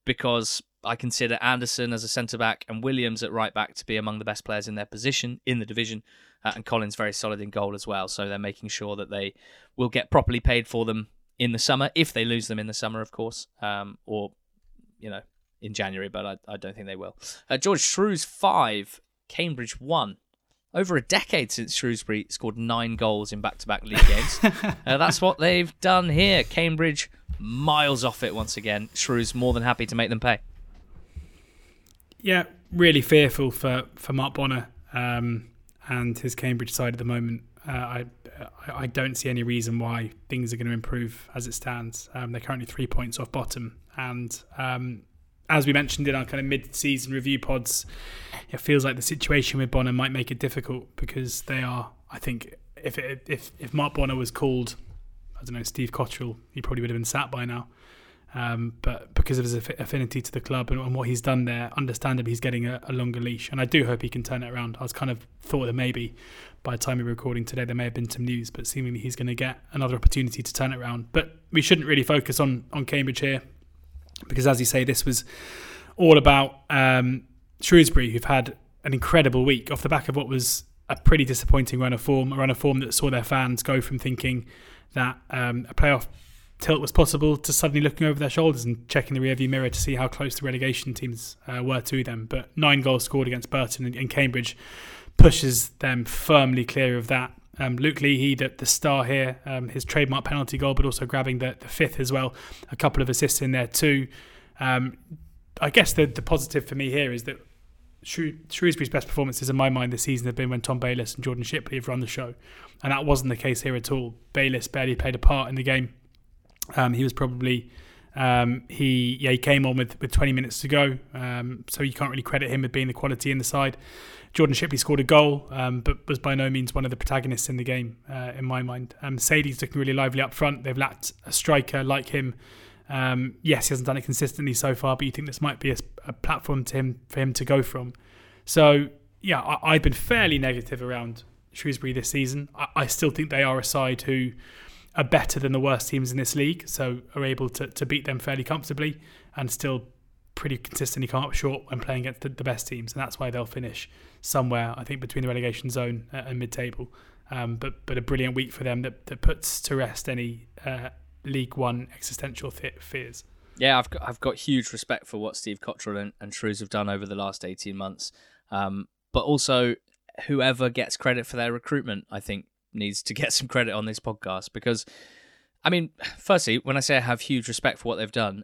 because I consider Andersen as a centre back and Williams at right back to be among the best players in their position in the division, uh, and Collins very solid in goal as well. So they're making sure that they will get properly paid for them in the summer if they lose them in the summer, of course, um, or you know in January, but I, I don't think they will. Uh, George Shrews five, Cambridge one. Over a decade since Shrewsbury scored nine goals in back-to-back league games. *laughs* uh, that's what they've done here. Cambridge miles off it once again. Shrews more than happy to make them pay. Yeah, really fearful for for Mark Bonner um, and his Cambridge side at the moment. Uh, I I don't see any reason why things are going to improve as it stands. Um, they're currently three points off bottom, and um, as we mentioned in our kind of mid-season review pods, it feels like the situation with Bonner might make it difficult because they are. I think if it, if if Mark Bonner was called, I don't know, Steve Cotterill, he probably would have been sat by now. Um, but because of his affinity to the club and, and, what he's done there, understandably he's getting a, a, longer leash, and I do hope he can turn it around. I was kind of thought that maybe by the time we were recording today there may have been some news, but seemingly he's going to get another opportunity to turn it around. But we shouldn't really focus on on Cambridge here because as you say, this was all about um, Shrewsbury, who've had an incredible week off the back of what was a pretty disappointing run of form, a run of form that saw their fans go from thinking that um, a playoff tilt was possible to suddenly looking over their shoulders and checking the rearview mirror to see how close the relegation teams uh, were to them. But nine goals scored against Burton and, and Cambridge pushes them firmly clear of that um, Luke Leahy, the, the star here, um, his trademark penalty goal, but also grabbing the, the fifth as well. A couple of assists in there too. Um, I guess the, the positive for me here is that Shrew, Shrewsbury's best performances in my mind this season have been when Tom Bayliss and Jordan Shipley have run the show. And that wasn't the case here at all. Bayliss barely played a part in the game. Um, he was probably um, he yeah he came on with, with 20 minutes to go, um, so you can't really credit him with being the quality in the side. Jordan Shipley scored a goal, um, but was by no means one of the protagonists in the game, uh, in my mind. Um, Saydee's looking really lively up front. They've lacked a striker like him. Um, yes, he hasn't done it consistently so far, but you think this might be a, a platform to him for him to go from. So yeah, I, have been fairly negative around Shrewsbury this season. I, I, still think they are a side who are better than the worst teams in this league, so are able to, to beat them fairly comfortably and still pretty consistently come up short when playing against the, the best teams, and that's why they'll finish somewhere, I think, between the relegation zone and mid-table. Um, but but a brilliant week for them that, that puts to rest any uh, League One existential th- fears. Yeah, I've got, I've got huge respect for what Steve Cotterill and, and Shrews have done over the last 18 months. Um, but also, whoever gets credit for their recruitment, I think, needs to *laughs* get some credit on this podcast because, I mean, firstly, when I say I have huge respect for what they've done,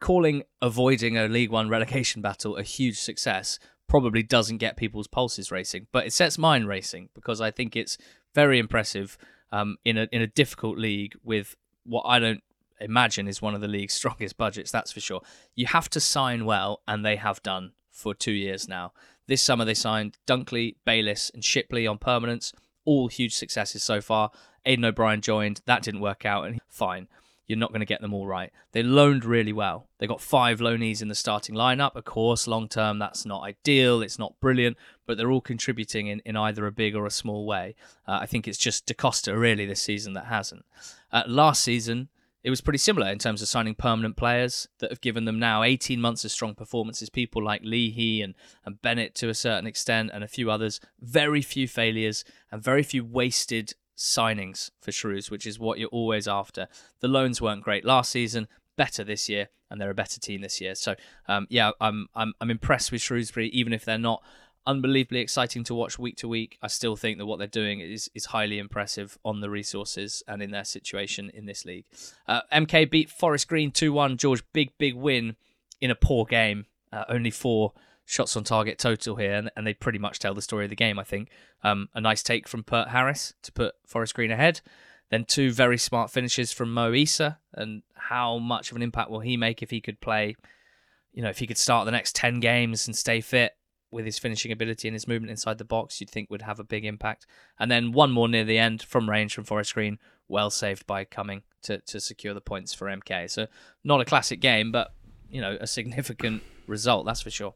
calling avoiding a League One relegation battle a huge success probably doesn't get people's pulses racing, but it sets mine racing because I think it's very impressive um, in a in a difficult league with what I don't imagine is one of the league's *laughs* strongest budgets. That's for sure. You have to sign well, and they have done for two years now. This summer they signed Dunkley, Bayliss, and Shipley on permanence. All huge successes so far. Aiden O'Brien joined. That didn't work out, and fine you're not going to get them all right. They loaned really well. They got five loanees in the starting lineup. Of course, long term, that's not ideal. It's not brilliant, but they're all contributing in, in either a big or a small way. Uh, I think it's just Da Costa really this season that hasn't. Uh, last season, it was pretty similar in terms of signing permanent players that have given them now 18 months of strong performances. People like Leahy and, and Bennett to a certain extent, and a few others. Very few failures and very few wasted signings for Shrews, which is what you're always after. The loans weren't great last season, better this year, and they're a better team this year. So um, yeah, I'm I'm I'm impressed with Shrewsbury, even if they're not unbelievably exciting to watch week to week. I still think that what they're doing is is highly impressive on the resources and in their situation in this league. Uh, MK beat Forest Green 2 1. George, big, big win in a poor game. Uh, only four shots on target total here, and, and, they pretty much tell the story of the game, I think. Um, a nice take from Pert Harris to put Forest Green ahead. Then two very smart finishes from Mo Eisa, and how much of an impact will he make if he could play, you know, if he could start the next 10 games and stay fit with his finishing ability and his movement inside the box, you'd think would have a big impact. And then one more near the end from range from Forest Green, well saved by Cumming to, to secure the points for MK. So not a classic game, but you know a significant *laughs* result, that's for sure.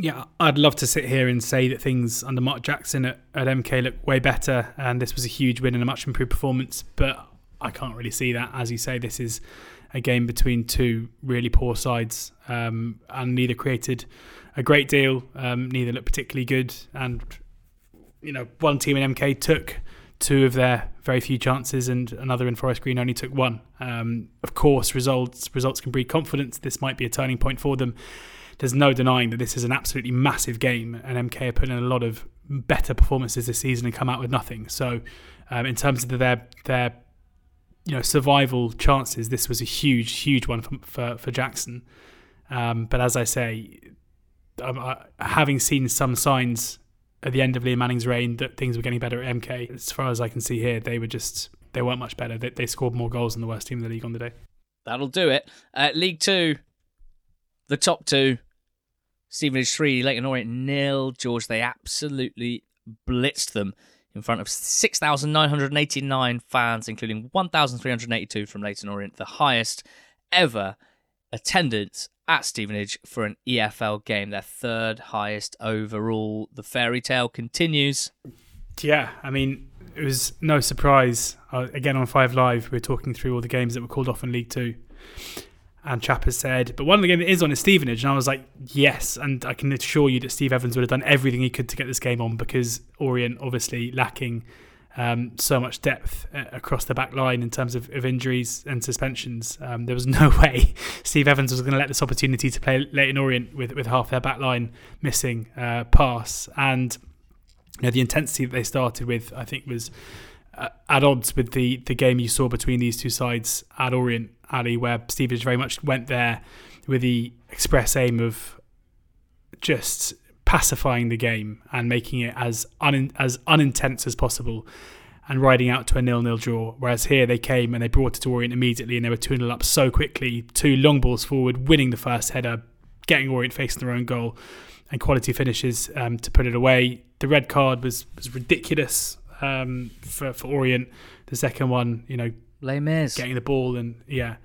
Yeah, I'd love to sit here and say that things under Mark Jackson at, at MK look way better, and this was a huge win and a much improved performance. But I can't really see that. As you say, this is a game between two really poor sides, um, and neither created a great deal. Um, neither looked particularly good, and you know, one team in MK took two of their very few chances, and another in Forest Green only took one. Um, of course, results results can breed confidence. This might be a turning point for them. There's no denying that this is an absolutely massive game, and MK are putting in a lot of better performances this season and come out with nothing. So, um, in terms of their their you know survival chances, this was a huge, huge one for for, for Jackson. Um, but as I say, um, uh, having seen some signs at the end of Liam Manning's reign that things were getting better at MK. As far as I can see here, they were just they weren't much better. They, they scored more goals than the worst team in the league on the day. That'll do it. Uh, league Two, the top two, Stevenage three, Leyton Orient nil. George, they absolutely blitzed them in front of 6,989 fans, including 1,382 from Leyton Orient, the highest ever attendance at Stevenage for an EFL game, their third highest overall. The fairy tale continues. Yeah, I mean, it was no surprise. Uh, again, on Five Live, we are talking through all the games that were called off in League Two. And Chappers said, but one of the games that is on is Stevenage. And I was like, yes. And I can assure you that Steve Evans would have done everything he could to get this game on because Orient, obviously lacking um, so much depth uh, across the back line in terms of, of injuries and suspensions. Um, there was no *laughs* way Steve Evans was going to let this opportunity to play Leyton Orient with, with half their back line missing uh, pass. And you know, the intensity that they started with, I think, was uh, at odds with the, the game you saw between these two sides at Orient Ali, where Stevenage very much went there with the express aim of just pacifying the game and making it as un- as unintense as possible and riding out to a nil-nil draw. Whereas here they came and they brought it to Orient immediately and they were 2 0 up so quickly. Two long balls forward, winning the first header, getting Orient facing their own goal, and quality finishes um, to put it away. The red card was, was ridiculous um, for, for Orient. The second one, you know, Les getting the ball and yeah,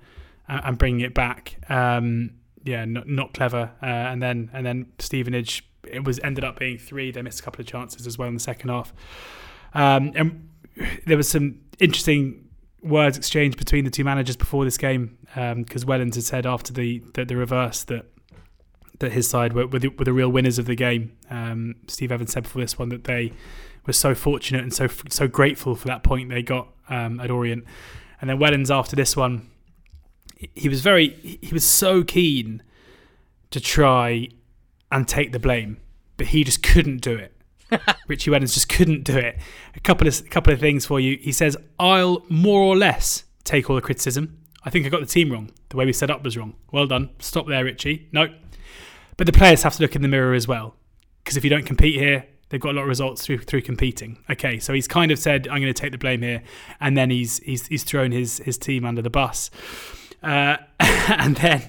and bringing it back. Um, yeah, not, not clever. Uh, and then and then Stevenage it was ended up being three. They missed a couple of chances as well in the second half. Um, and there was some interesting words exchanged between the two managers before this game because um, Wellens had said after the, the, the reverse that that his side were, were, the, were the real winners of the game. Um, Steve Evans said before this one that they were so fortunate and so so grateful for that point they got um, at Orient. And then Wellens after this one, he was very he was so keen to try and take the blame, but he just couldn't do it. *laughs* Richie Wellens just couldn't do it. A couple of a couple of things for you. He says, "I'll more or less take all the criticism. I think I got the team wrong. The way we set up was wrong. Well done. Stop there, Richie. No, but the players have to look in the mirror as well, because if you don't compete here, they've got a lot of results through through competing. Okay, so he's kind of said, "I'm going to take the blame here," and then he's he's he's thrown his his team under the bus, uh, *laughs* and then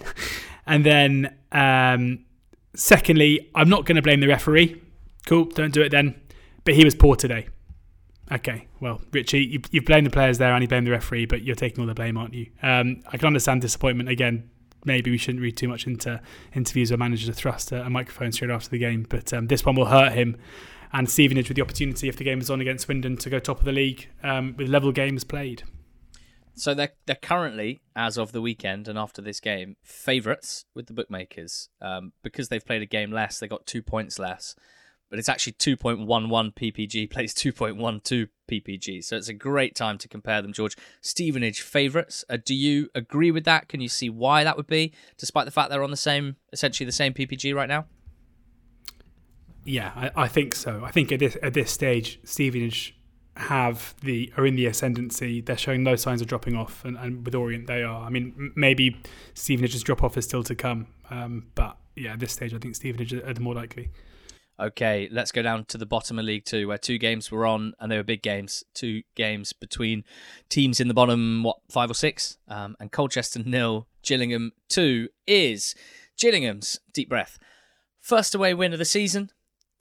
and then um, Secondly, I'm not going to blame the referee. Cool, don't do it then. But he was poor today. Okay, well, Richie, you, you've blamed the players there and you blamed the referee, but you're taking all the blame, aren't you? Um, I can understand disappointment. Again, maybe we shouldn't read too much into interviews where managers are thrust a, a microphone straight after the game, but um, this one will hurt him. And Stevenage with the opportunity, if the game is on against Swindon, to go top of the league um, with level games played. So they're they're currently, as of the weekend and after this game, favourites with the bookmakers um, because they've played a game less. They got two points less, but it's actually two point one one PPG *laughs* plays two point one two PPG. So it's a great time to compare them. George Stevenage favourites. Uh, do you agree with that? Can you see why that would be, despite the fact they're on the same, essentially the same PPG right now? Yeah, I, I think so. I think at this at this stage, Stevenage have the are in the ascendancy. They're showing no signs of dropping off, and, and with Orient they are. I mean, maybe Stevenage's drop off is still to come, um, but yeah, at this stage, I think Stevenage are the more likely. Okay, let's go down to the bottom of League Two, where two games were on, and they were big games. Two games between teams in the bottom, what five or six, um, and Colchester nil, Gillingham two is Gillingham's deep breath first away win of the season.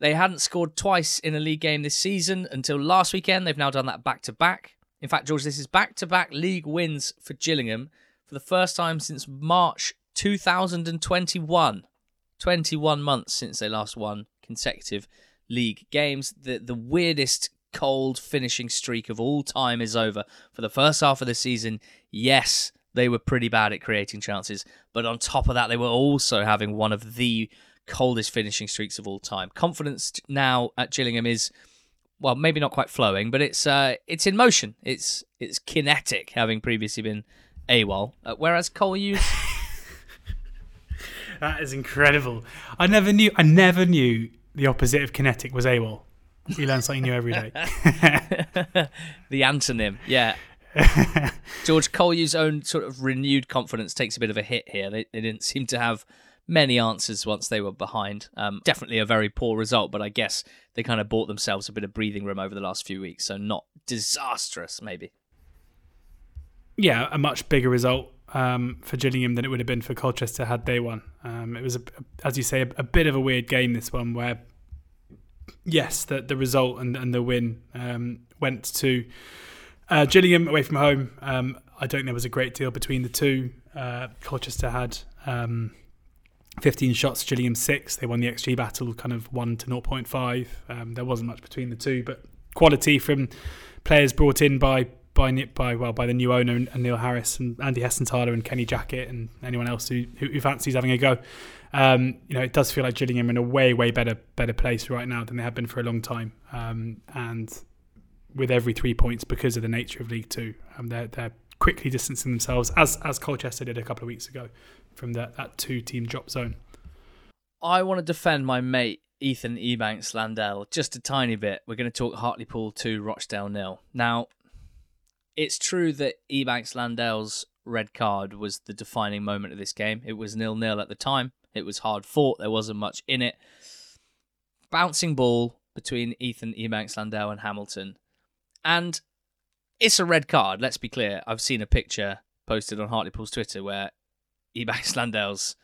They hadn't scored twice in a league game this season until last weekend. They've now done that back to back. In fact, George, this is back to back league wins for Gillingham for the first time since March 2021. 21 months since they last won consecutive league games. The the weirdest cold finishing streak of all time is over. For the first half of the season, yes, they were pretty bad at creating chances, but on top of that, they were also having one of the coldest finishing streaks of all time. Confidence now at Gillingham is well, maybe not quite flowing, but it's uh, it's in motion. It's it's kinetic, having previously been AWOL. Uh, whereas Cole Hughes that is incredible. I never knew. I never knew the opposite of kinetic was AWOL. You learn something new every day. *laughs* the antonym, yeah. *laughs* George Collier's own sort of renewed confidence takes a bit of a hit here. They, they didn't seem to have many answers once they were behind. Um, definitely a very poor result, but I guess they kind of bought themselves a bit of breathing room over the last few weeks, so not disastrous, maybe. Yeah, a much bigger result um, for Gillingham than it would have been for Colchester had they won. Um, it was, a, as you say, a, a, bit of a weird game. This one, where yes, the the result and, and the win um, went to uh, Gillingham away from home. Um, I don't think there was a great deal between the two. Uh, Colchester had um, 15 shots, Gillingham six. They won the XG battle, kind of one to 0.5. Um, there wasn't much between the two, but quality from players brought in by by by well by the new owner and, Neil Harris and Andy Hessenthaler and Kenny Jackett and anyone else who, who, fancies having a go. Um, you know, it does feel like Gillingham in a way way better better place right now than they have been for a long time. Um, and with every three points because of the nature of League Two, um, they're they're quickly distancing themselves as as Colchester did a couple of weeks ago from that that two team drop zone. I want to defend my mate Ethan Ebanks Landell just a tiny bit. We're going to talk Hartlepool 2, Rochdale nil. Now, it's true that Ebanks Landell's red card was the defining moment of this game. It was nil nil at the time. It was hard fought. There wasn't much in it. Bouncing ball between Ethan Ebanks Landell and Hamilton. And it's a red card, let's be clear. I've seen a picture posted on Hartlepool's Twitter where Ebanks *laughs* Landell's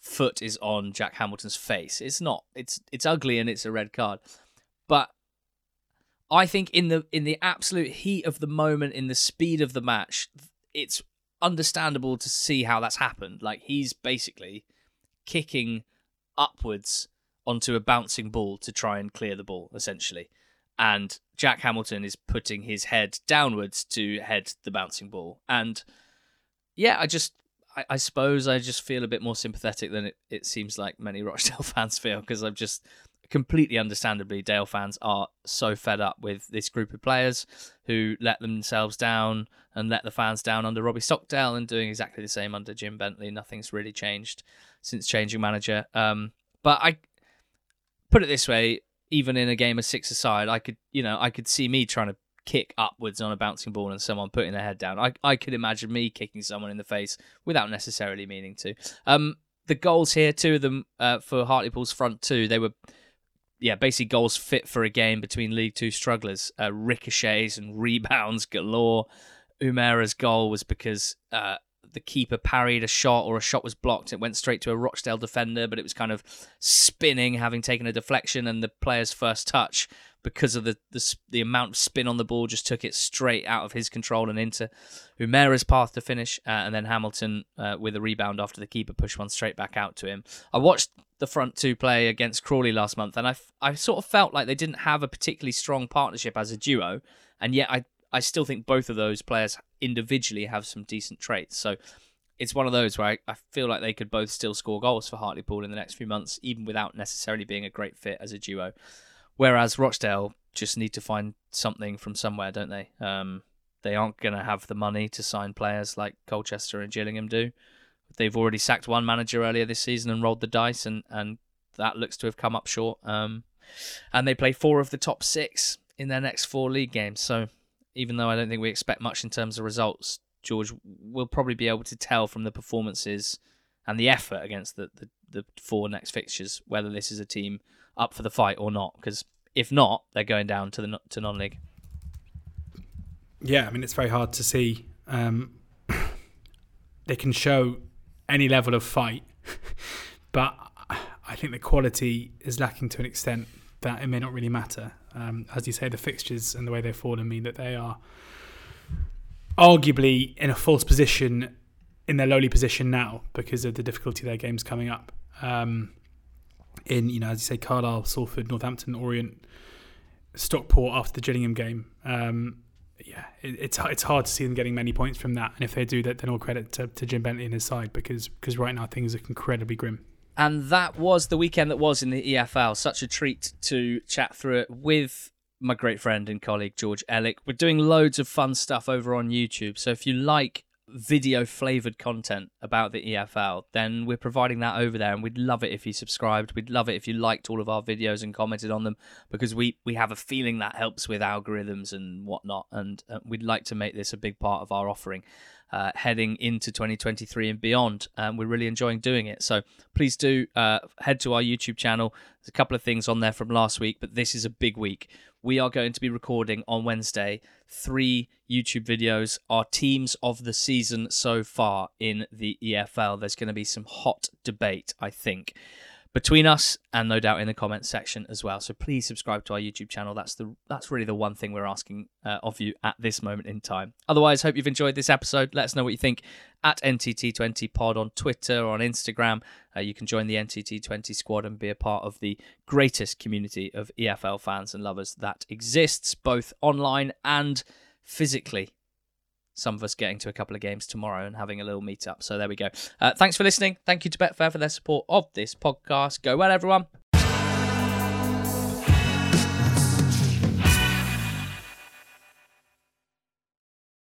foot is on Jack Hamilton's face. It's not. It's it's ugly and it's a red card. But I think in the in the absolute heat of the moment, in the speed of the match, it's understandable to see how that's happened. Like he's basically kicking upwards onto a bouncing ball to try and clear the ball, essentially. And Jack Hamilton is putting his head downwards to head the bouncing ball. And yeah, I just I, I suppose I just feel a bit more sympathetic than it, it seems like many *laughs* Rochdale fans feel because I've just completely understandably, Dale fans are so fed up with this group of players who let themselves down and let the fans down under Robbie Stockdale and doing exactly the same under Jim Bentley. Nothing's really changed since changing manager. Um, but I put it this way: even in a game of six aside, I could, you know, I could see me trying to kick upwards on a bouncing ball and someone putting their head down. I I could imagine me kicking someone in the face without necessarily meaning to. Um, the goals here, two of them uh, for Hartlepool's front two, they were yeah, basically goals fit for a game between League Two strugglers. Uh, ricochets and *laughs* rebounds galore. Umerah's goal was because uh, the keeper parried a shot or a shot was blocked. It went straight to a Rochdale defender, but it was kind of spinning, having taken a deflection, and the player's first touch because of the, the the amount of spin on the ball, just took it straight out of his control and into Umerah's path to finish. Uh, and then Hamilton uh, with a rebound after the keeper pushed one straight back out to him. I watched the front two play against Crawley last month, and I, I sort of felt like they didn't have a particularly strong partnership as a duo, and yet I I still think both of those players individually have some decent traits. So it's one of those where I, I feel like they could both still score goals for Hartlepool in the next few months, even without necessarily being a great fit as a duo. Whereas Rochdale just need to find something from somewhere, don't they? Um, they aren't going to have the money to sign players like Colchester and Gillingham do. They've already sacked one manager earlier this season and rolled the dice, and, and that looks to have come up short. Um, and they play four of the top six in their next four league games. So even though I don't think we expect much in terms of results, George we'll probably be able to tell from the performances and the effort against the, the, the four next fixtures whether this is a team up for the fight or not. Because if not, they're going down to the to non-league. Yeah, I mean it's very hard to see. Um, *coughs* they can show any level of fight, *laughs* but I think the quality is lacking to an extent that it may not really matter. Um, as you say, the fixtures and the way they've fallen mean that they are arguably in a false position in their lowly position now because of the difficulty of their games coming up. Um, in you know, as you say, Carlisle, Salford, Northampton, Orient, Stockport after the Gillingham game. Um, yeah, it, it's it's hard to see them getting many points from that. And if they do that, then all credit to, to Jim Bentley and his side because because right now things are incredibly grim. And that was the weekend that was in the EFL. Such a treat to chat through it with my great friend and colleague George Elek. We're doing loads of fun stuff over on YouTube. So if you like video flavored content about the EFL, then we're providing that over there. And we'd love it if you subscribed. We'd love it if you liked all of our videos and commented on them because we, we have a feeling that helps with algorithms and whatnot. And uh, we'd like to make this a big part of our offering. Uh, heading into 2023 and beyond. Um, we're really enjoying doing it. So please do uh, head to our YouTube channel. There's a couple of things on there from last week, but this is a big week we are going to be recording on Wednesday three YouTube videos, our teams of the season so far in the EFL. There's going to be some hot debate, I think between us and no doubt in the comments section as well. So please subscribe to our YouTube channel. That's the that's really the one thing we're asking uh, of you at this moment in time. Otherwise, hope you've enjoyed this episode. Let us know what you think at NTT20 Pod on Twitter or on Instagram. Uh, you can join the NTT20 squad and be a part of the greatest community of EFL fans and lovers that exists both online and physically some of us getting to a couple of games tomorrow and having a little meet up. So there we go. Uh, thanks for listening. Thank you to Betfair for their support of this podcast. Go well, everyone.